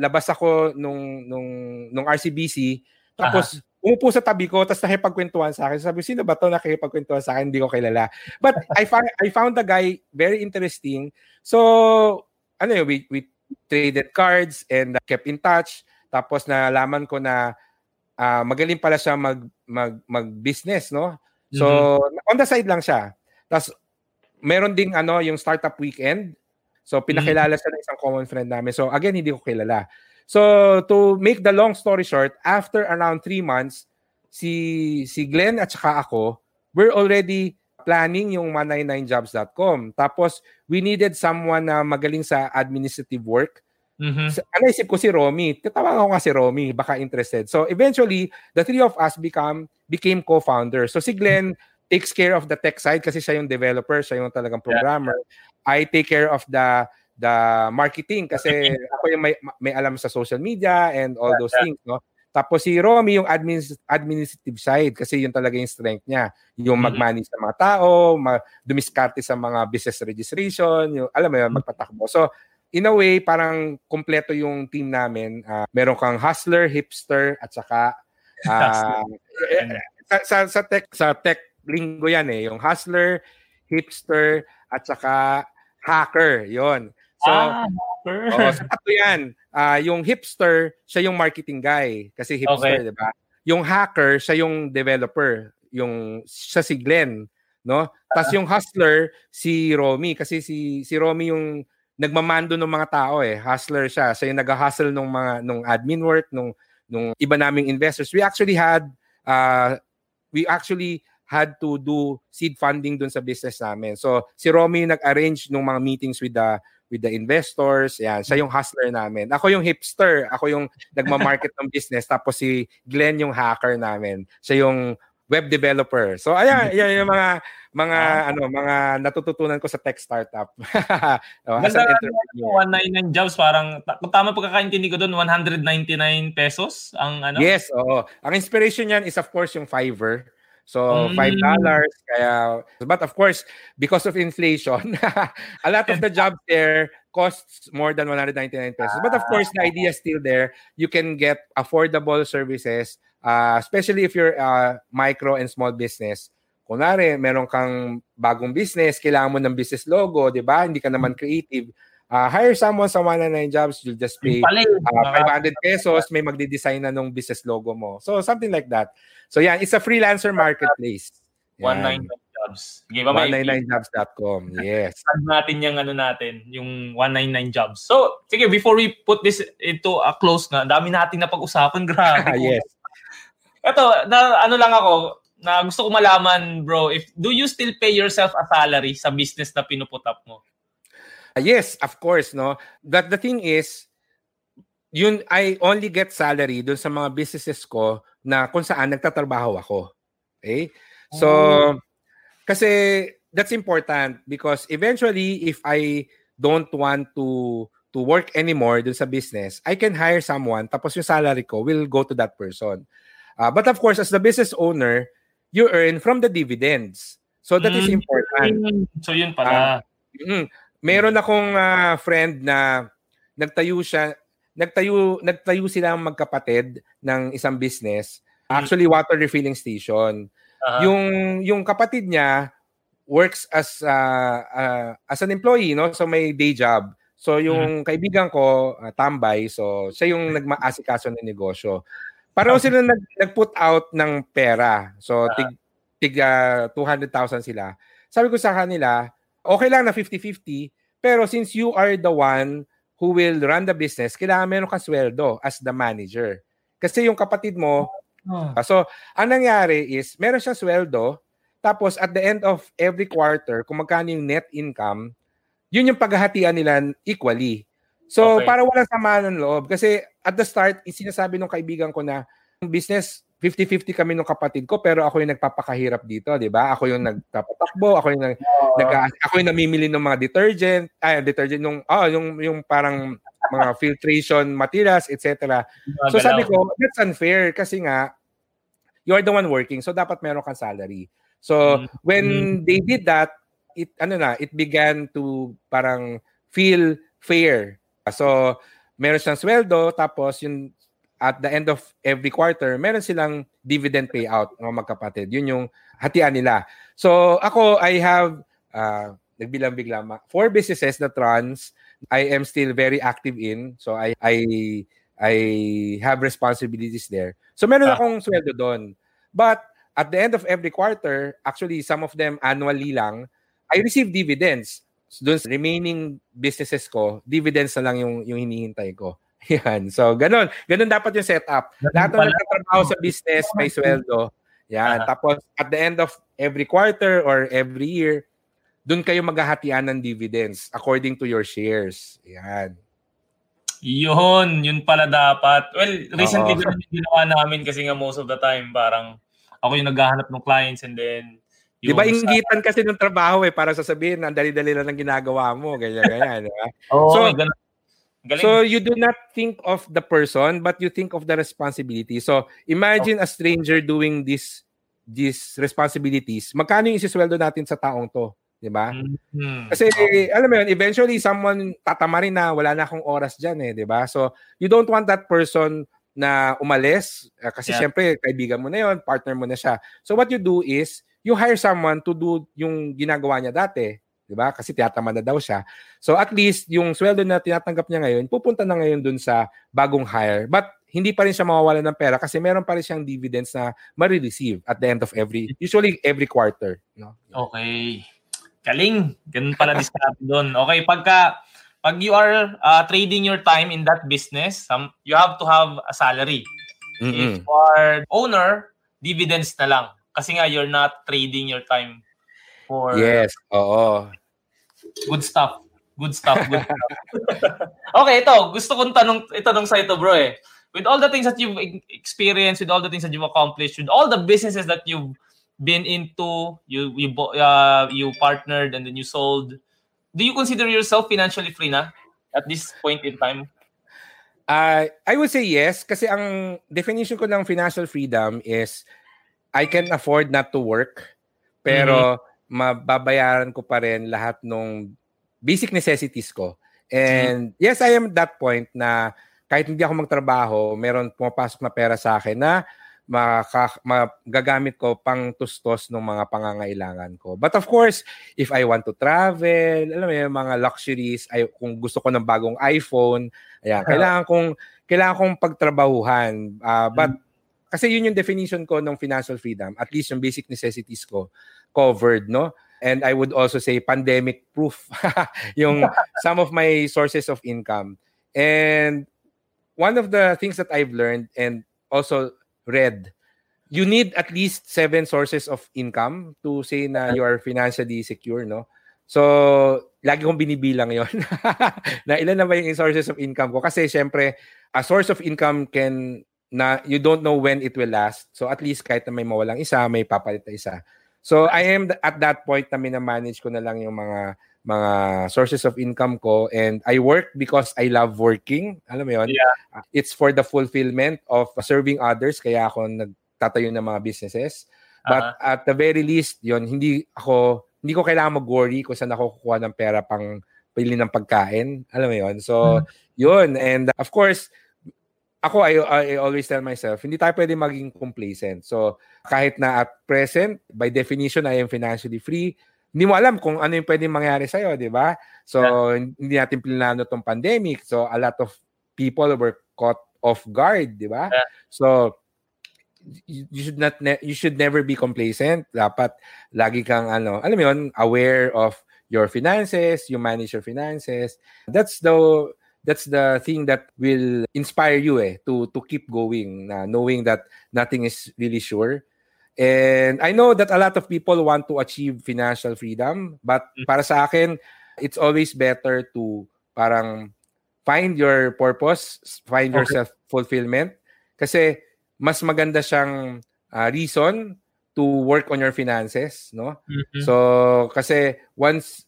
labas ako nung, nung, nung RCBC. Tapos, uh-huh. umupo sa tabi ko, tapos nakipagkwentuhan sa akin. Sabi, sino ba to nakipagkwentuhan sa akin? Hindi ko kilala. But I found, I found the guy very interesting. So, ano yun, we, we traded cards and uh, kept in touch. Tapos nalaman ko na uh, magaling pala siya mag, mag, mag-business, no? So, mm-hmm. on the side lang siya. Tapos, meron ding ano, yung startup weekend. So pinakilala siya ng isang common friend namin. So again, hindi ko kilala. So to make the long story short, after around three months, si si Glenn at saka ako, we're already planning yung 199jobs.com. Tapos we needed someone na magaling sa administrative work. Mm-hmm. So, ano isip ko si Romy. Tatawagan ko nga si Romy, baka interested. So eventually, the three of us become became co-founders. So si Glenn takes care of the tech side kasi siya yung developer, siya yung talagang programmer. Yeah. I take care of the the marketing kasi ako yung may, may alam sa social media and all yeah, those yeah. things, no? Tapos si Romy yung admin, administrative side kasi yun talaga yung strength niya. Yung mm-hmm. mag-manage sa mga tao, dumiskarte sa mga business registration, yung, alam mo yun, mm-hmm. magpatakbo. So, in a way, parang kompleto yung team namin. Uh, meron kang hustler, hipster, at saka uh, sa, sa, sa tech sa tech linggo yan eh. Yung hustler, hipster, at saka hacker. yon So, ah, hacker. Oh, so tatlo yan. Uh, yung hipster, siya yung marketing guy. Kasi hipster, okay. di ba? Yung hacker, siya yung developer. Yung, siya si Glenn. No? Tapos uh yung hustler, si Romy. Kasi si, si Romy yung nagmamando ng mga tao eh. Hustler siya. Siya yung nag-hustle ng mga nung admin work, nung, nung iba naming investors. We actually had, uh, we actually had to do seed funding dun sa business namin. So si Romy nag-arrange ng mga meetings with the with the investors. Yan, siya yung hustler namin. Ako yung hipster, ako yung nagma-market ng business tapos si Glenn yung hacker namin. Siya yung web developer. So ayan, ayan yung mga mga ah. ano, mga natututunan ko sa tech startup. oh, as an entrepreneur. 199 jobs parang kung tama pagkakaintindi ko doon 199 pesos ang ano. Yes, oo. Ang inspiration niyan is of course yung Fiverr. So five mm. dollars. Kaya, but of course, because of inflation, a lot of the jobs there costs more than 199 pesos. But of course, the idea is still there. You can get affordable services, uh, especially if you're a micro and small business. Kunwari, meron kang bagong business, kailangan mo ng business logo, di ba? Hindi ka naman creative. Uh, hire someone sa 199 jobs, you'll just pay uh, 500 pesos, may magde-design na nung business logo mo. So something like that. So yan, it's a freelancer marketplace. 199 jobs. Ba 199jobs.com. Yes. Add natin yung ano natin, yung 199 jobs. So, sige, before we put this into a close na, dami natin na pag-usapan. Grabe. yes. Ito, na, ano lang ako, na gusto ko malaman, bro, if do you still pay yourself a salary sa business na pinuput up mo? Uh, yes, of course, no. But the thing is, yun I only get salary dun sa mga businesses ko na kung saan nagtatrabaho ako. Okay? So, oh. kasi that's important because eventually if I don't want to to work anymore dun sa business, I can hire someone tapos yung salary ko will go to that person. Uh, but of course, as the business owner, you earn from the dividends. So that mm. is important. So yun pala. Uh, mm, meron akong uh, friend na nagtayo siya, nagtayo nagtayo sila magkapatid ng isang business. Hmm. Actually water refilling station. Uh-huh. Yung yung kapatid niya works as uh, uh, as an employee, no? So may day job. So yung uh-huh. kaibigan ko, uh, tambay, so siya yung nagmaasikaso ng negosyo. Pareho okay. sila nag, nag-put out ng pera. So tig tig uh, 200,000 sila. Sabi ko sa kanila, okay lang na 50-50, pero since you are the one who will run the business, kailangan meron kang sweldo as the manager. Kasi yung kapatid mo, oh. so ang nangyari is, meron siyang sweldo, tapos at the end of every quarter, kung magkano yung net income, yun yung paghahatian nila equally. So okay. para walang samaan ng loob. Kasi at the start, sinasabi ng kaibigan ko na, business 50-50 kami ng kapatid ko pero ako yung nagpapakahirap dito, 'di ba? Ako yung nagtapatakbo, ako yung nag, uh, nag ako yung namimili ng mga detergent, ay detergent nung oh, yung yung parang mga filtration materials, etc. So sabi ko, that's unfair kasi nga you're the one working, so dapat meron kang salary. So mm-hmm. when they did that, it ano na, it began to parang feel fair. So meron siyang sweldo tapos yung at the end of every quarter, meron silang dividend payout ng magkapatid. Yun yung hatian nila. So ako, I have, uh, nagbilang-bigla, four businesses na trans I am still very active in. So I, I, I have responsibilities there. So meron ah. akong sweldo doon. But at the end of every quarter, actually some of them annually lang, I receive dividends. So doon sa remaining businesses ko, dividends na lang yung, yung hinihintay ko. Yan. So, ganun. Ganun dapat yung setup. Lahat ng nagtatrabaho sa business, may sweldo. Yan. Uh-huh. Tapos, at the end of every quarter or every year, doon kayo maghahatian ng dividends according to your shares. Yan. Yun, yun pala dapat. Well, recently ganun yung ginawa namin kasi nga most of the time parang ako yung naghahanap ng clients and then Di ba inggitan kasi ng trabaho eh para sasabihin na dali-dali lang ng ginagawa mo, ganyan ganyan, di ba? oh, so, ganun. Galing. So you do not think of the person but you think of the responsibility. So imagine oh. a stranger doing this these responsibilities. Magkano yung isisweldo natin sa taong to, 'di ba? Mm-hmm. Kasi okay. alam mo yun, eventually someone tatama rin na wala na akong oras diyan eh, 'di ba? So you don't want that person na umalis uh, kasi yeah. syempre kaibigan mo na 'yon, partner mo na siya. So what you do is you hire someone to do yung ginagawa niya dati. 'Di ba? Kasi tiyatama na daw siya. So at least yung sweldo na tinatanggap niya ngayon, pupunta na ngayon dun sa bagong hire. But hindi pa rin siya mawawala ng pera kasi meron pa rin siyang dividends na ma-receive at the end of every, usually every quarter. No? Okay. Galing. Ganun pala discount doon. Okay, pagka pag you are uh, trading your time in that business, um, you have to have a salary. Mm-hmm. If you are owner, dividends na lang. Kasi nga, you're not trading your time for... Yes, oo. Good stuff. Good stuff. Good stuff. okay, ito. Gusto kong tanong, itanong sa ito, bro eh. With all the things that you've experienced, with all the things that you've accomplished, with all the businesses that you've been into, you you uh, you partnered and then you sold. Do you consider yourself financially free na at this point in time? Uh, I would say yes kasi ang definition ko ng financial freedom is I can afford not to work pero mm-hmm. Mababayaran ko pa rin lahat ng basic necessities ko. And mm-hmm. yes, I am at that point na kahit hindi ako magtrabaho, meron pumapasok na pera sa akin na maka, magagamit ko pang tustos ng mga pangangailangan ko. But of course, if I want to travel, alam mo yung mga luxuries, ay, kung gusto ko ng bagong iPhone, ayan, kailangan kong kailangan kong pagtrabahuhan. Uh, but kasi yun yung definition ko ng financial freedom, at least yung basic necessities ko covered, no? And I would also say pandemic proof yung some of my sources of income. And one of the things that I've learned and also read, you need at least seven sources of income to say na you are financially secure, no? So, lagi kong binibilang yon na ilan na ba yung sources of income ko? Kasi syempre, a source of income can na you don't know when it will last. So at least kahit na may mawalang isa, may papalit na isa. So I am at that point na minamanage ko na lang yung mga mga sources of income ko and I work because I love working. Alam mo 'yon? Yeah. It's for the fulfillment of serving others kaya ako nagtatayo ng mga businesses. But uh-huh. at the very least, 'yon, hindi ako hindi ko kailangan mag-worry kung saan ako kukuha ng pera pang pili ng pagkain. Alam mo 'yon? So, uh-huh. 'yun and of course, ako I, I always tell myself, hindi tayo pwede maging complacent. So, kahit na at present, by definition, I am financially free hindi mo alam kung ano yung pwedeng mangyari sa'yo, di ba? So, yeah. hindi natin pinlano tong pandemic. So, a lot of people were caught off guard, di ba? Yeah. So, you should not ne- you should never be complacent. Dapat lagi kang ano, alam mo yun, aware of your finances, you manage your finances. That's the that's the thing that will inspire you eh to to keep going na knowing that nothing is really sure And I know that a lot of people want to achieve financial freedom, but mm. para sa akin, it's always better to parang find your purpose, find okay. your self-fulfillment. Kasi mas maganda siyang uh, reason to work on your finances, no? Mm-hmm. So, kasi once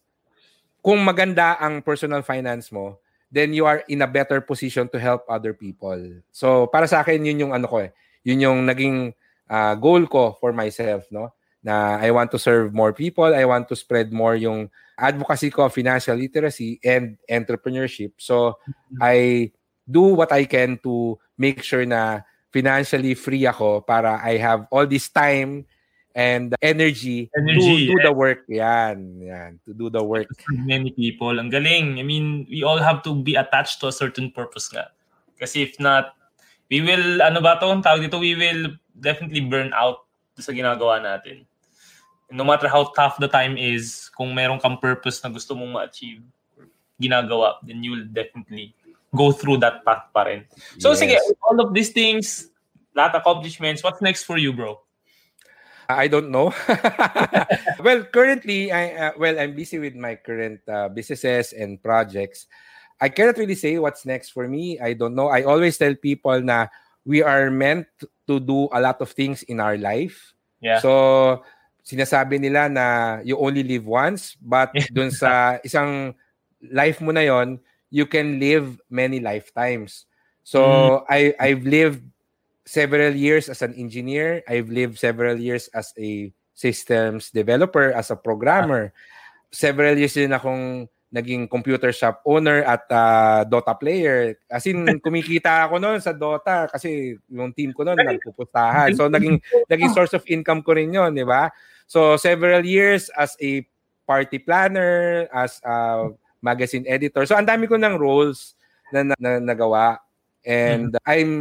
kung maganda ang personal finance mo, then you are in a better position to help other people. So, para sa akin yun yung ano ko eh. Yun yung naging uh, goal ko for myself, no? Na I want to serve more people, I want to spread more yung advocacy ko, financial literacy and entrepreneurship. So mm-hmm. I do what I can to make sure na financially free ako para I have all this time and energy, energy to do yeah. the eh. work. Yan, yan, to do the work. Many people, ang galing. I mean, we all have to be attached to a certain purpose nga. Kasi if not, we will, ano ba to, tawag dito, we will definitely burn out sa ginagawa natin. no matter how tough the time is, kung meron kang purpose na gusto mong ma-achieve, ginagawa, then you will definitely go through that path pa rin. So yes. sige, all of these things, lahat accomplishments, what's next for you, bro? I don't know. well, currently, I uh, well, I'm busy with my current uh, businesses and projects. I cannot really say what's next for me. I don't know. I always tell people na we are meant to do a lot of things in our life. Yeah. So, sinasabi nila na you only live once, but dun sa isang life mo na yon, you can live many lifetimes. So, mm. I I've lived several years as an engineer. I've lived several years as a systems developer, as a programmer. Several years din akong naging computer shop owner at uh, Dota player. As in, kumikita ako noon sa Dota kasi yung team ko noon nagpupuntahan. So, naging, naging source of income ko rin yun, di ba? So, several years as a party planner, as a magazine editor. So, ang dami ko ng roles na, na, na nagawa. And mm-hmm. I'm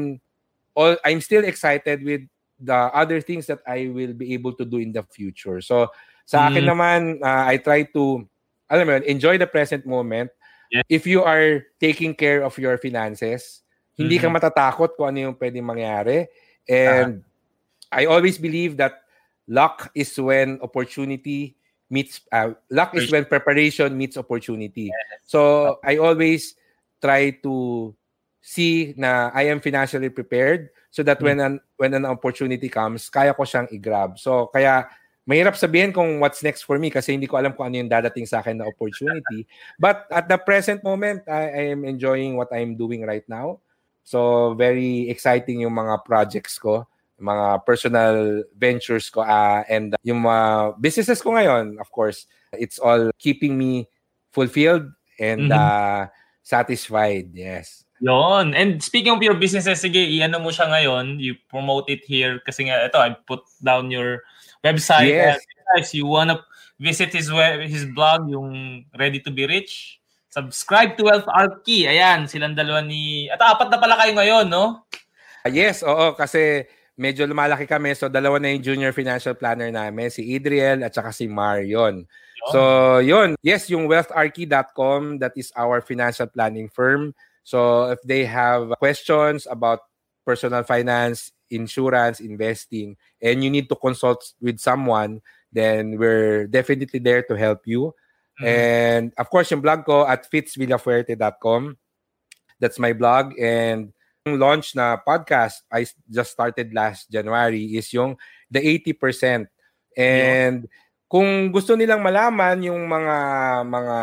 all I'm still excited with the other things that I will be able to do in the future. So, sa akin mm-hmm. naman, uh, I try to alam mo yun, enjoy the present moment. Yeah. If you are taking care of your finances, hindi mm-hmm. ka matatakot kung ano yung pwedeng mangyari. And uh-huh. I always believe that luck is when opportunity meets uh, luck is when preparation meets opportunity. So I always try to see na I am financially prepared so that when an when an opportunity comes, kaya ko siyang i-grab. So kaya mahirap sabihin kung what's next for me kasi hindi ko alam kung ano yung dadating sa akin na opportunity. But at the present moment, I, I am enjoying what I'm doing right now. So very exciting yung mga projects ko, mga personal ventures ko uh, and yung mga businesses ko ngayon, of course, it's all keeping me fulfilled and mm-hmm. uh, satisfied. Yes. Yon. And speaking of your businesses, sige, i-ano mo siya ngayon. You promote it here. Kasi nga, ito, I put down your website. Yes. If you wanna visit his web, his blog, yung Ready to be Rich, subscribe to Wealth Archie. Ayan, silang dalawa ni... At apat na pala kayo ngayon, no? Ah, yes, oo, kasi medyo lumalaki kami. So, dalawa na yung junior financial planner namin, si Idriel at saka si Marion. So, yun. Yes, yung wealtharchy.com, that is our financial planning firm. So, if they have questions about personal finance, insurance, investing, and you need to consult with someone, then we're definitely there to help you. Mhm. And of course, yung blog ko at fitzvillafuerte.com. That's my blog. And yung launch na podcast I just started last January is yung the 80%. And kung gusto nilang malaman yung mga mga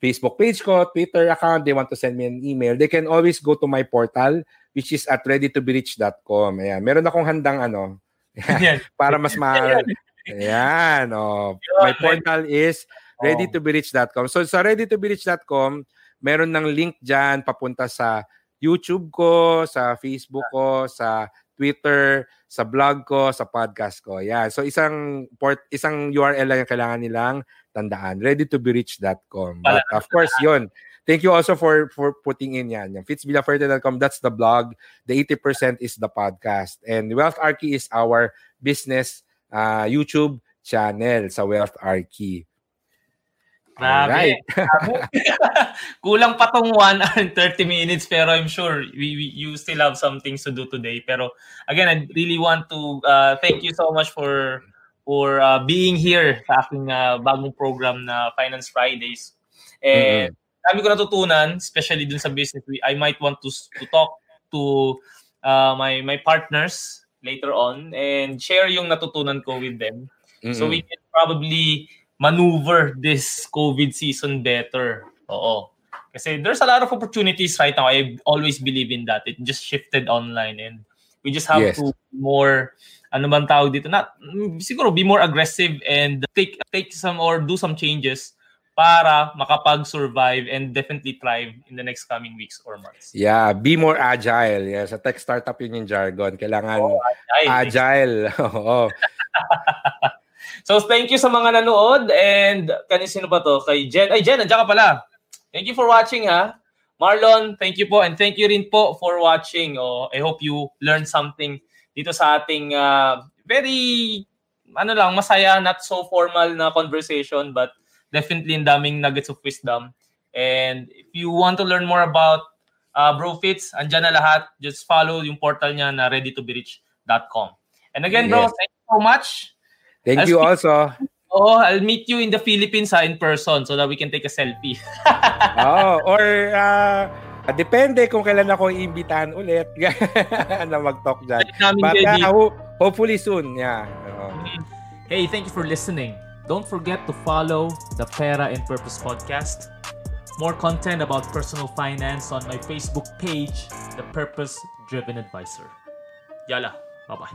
Facebook page ko, Twitter account, they want to send me an email, they can always go to my portal which is at readytoberich.com. Ayan. Meron akong handang ano, Yan. para mas ma Ayan, oh. My portal is readytoberich.com. So sa readytoberich.com, meron ng link diyan papunta sa YouTube ko, sa Facebook ko, sa Twitter, sa blog ko, sa podcast ko. Yan. So isang port isang URL lang yung kailangan nilang tandaan. readytoberich.com. But of course, 'yun. Thank you also for for putting in yan. Yung fitzvillaferte.com, that's the blog. The 80% is the podcast. And Wealth Archie is our business uh, YouTube channel sa Wealth Archie. Grabe. Alright. Kulang pa tong 1 hour and 30 minutes pero I'm sure we, we you still have some things to do today. Pero again, I really want to uh, thank you so much for for uh, being here sa aking uh, bagong program na Finance Fridays. And dami ko natutunan, especially dun sa business. I might want to to talk to uh, my my partners later on and share yung natutunan ko with them. So we can probably maneuver this COVID season better. Oo. Kasi there's a lot of opportunities right now. I always believe in that. It just shifted online and we just have Yes. to more ano man tawag dito not siguro be more aggressive and take take some or do some changes para makapag-survive and definitely thrive in the next coming weeks or months. Yeah, be more agile. Yeah, sa tech startup yun yung jargon. Kailangan Ay, agile. Oo. So thank you sa mga nanood and kanin sino ba to? Kay Jen. Ay Jen, nandiyan ka pala. Thank you for watching ha. Marlon, thank you po and thank you rin po for watching. Oh, I hope you learned something dito sa ating uh, very ano lang, masaya, not so formal na conversation but definitely ang daming nuggets of wisdom. And if you want to learn more about uh, Brofits, andyan na lahat. Just follow yung portal niya na readytoberich.com. And again, bro, Yes. thank you so much. Thank I'll you also. Oh, I'll meet you in the Philippines ha, in person so that we can take a selfie. oh, or uh, depende kung kailan ako iimbitahan ulit na mag-talk dyan. But uh, ho- hopefully soon. Yeah. Oo. Hey, thank you for listening. Don't forget to follow the Pera and Purpose podcast. More content about personal finance on my Facebook page, The Purpose Driven Advisor. Yala, bye bye.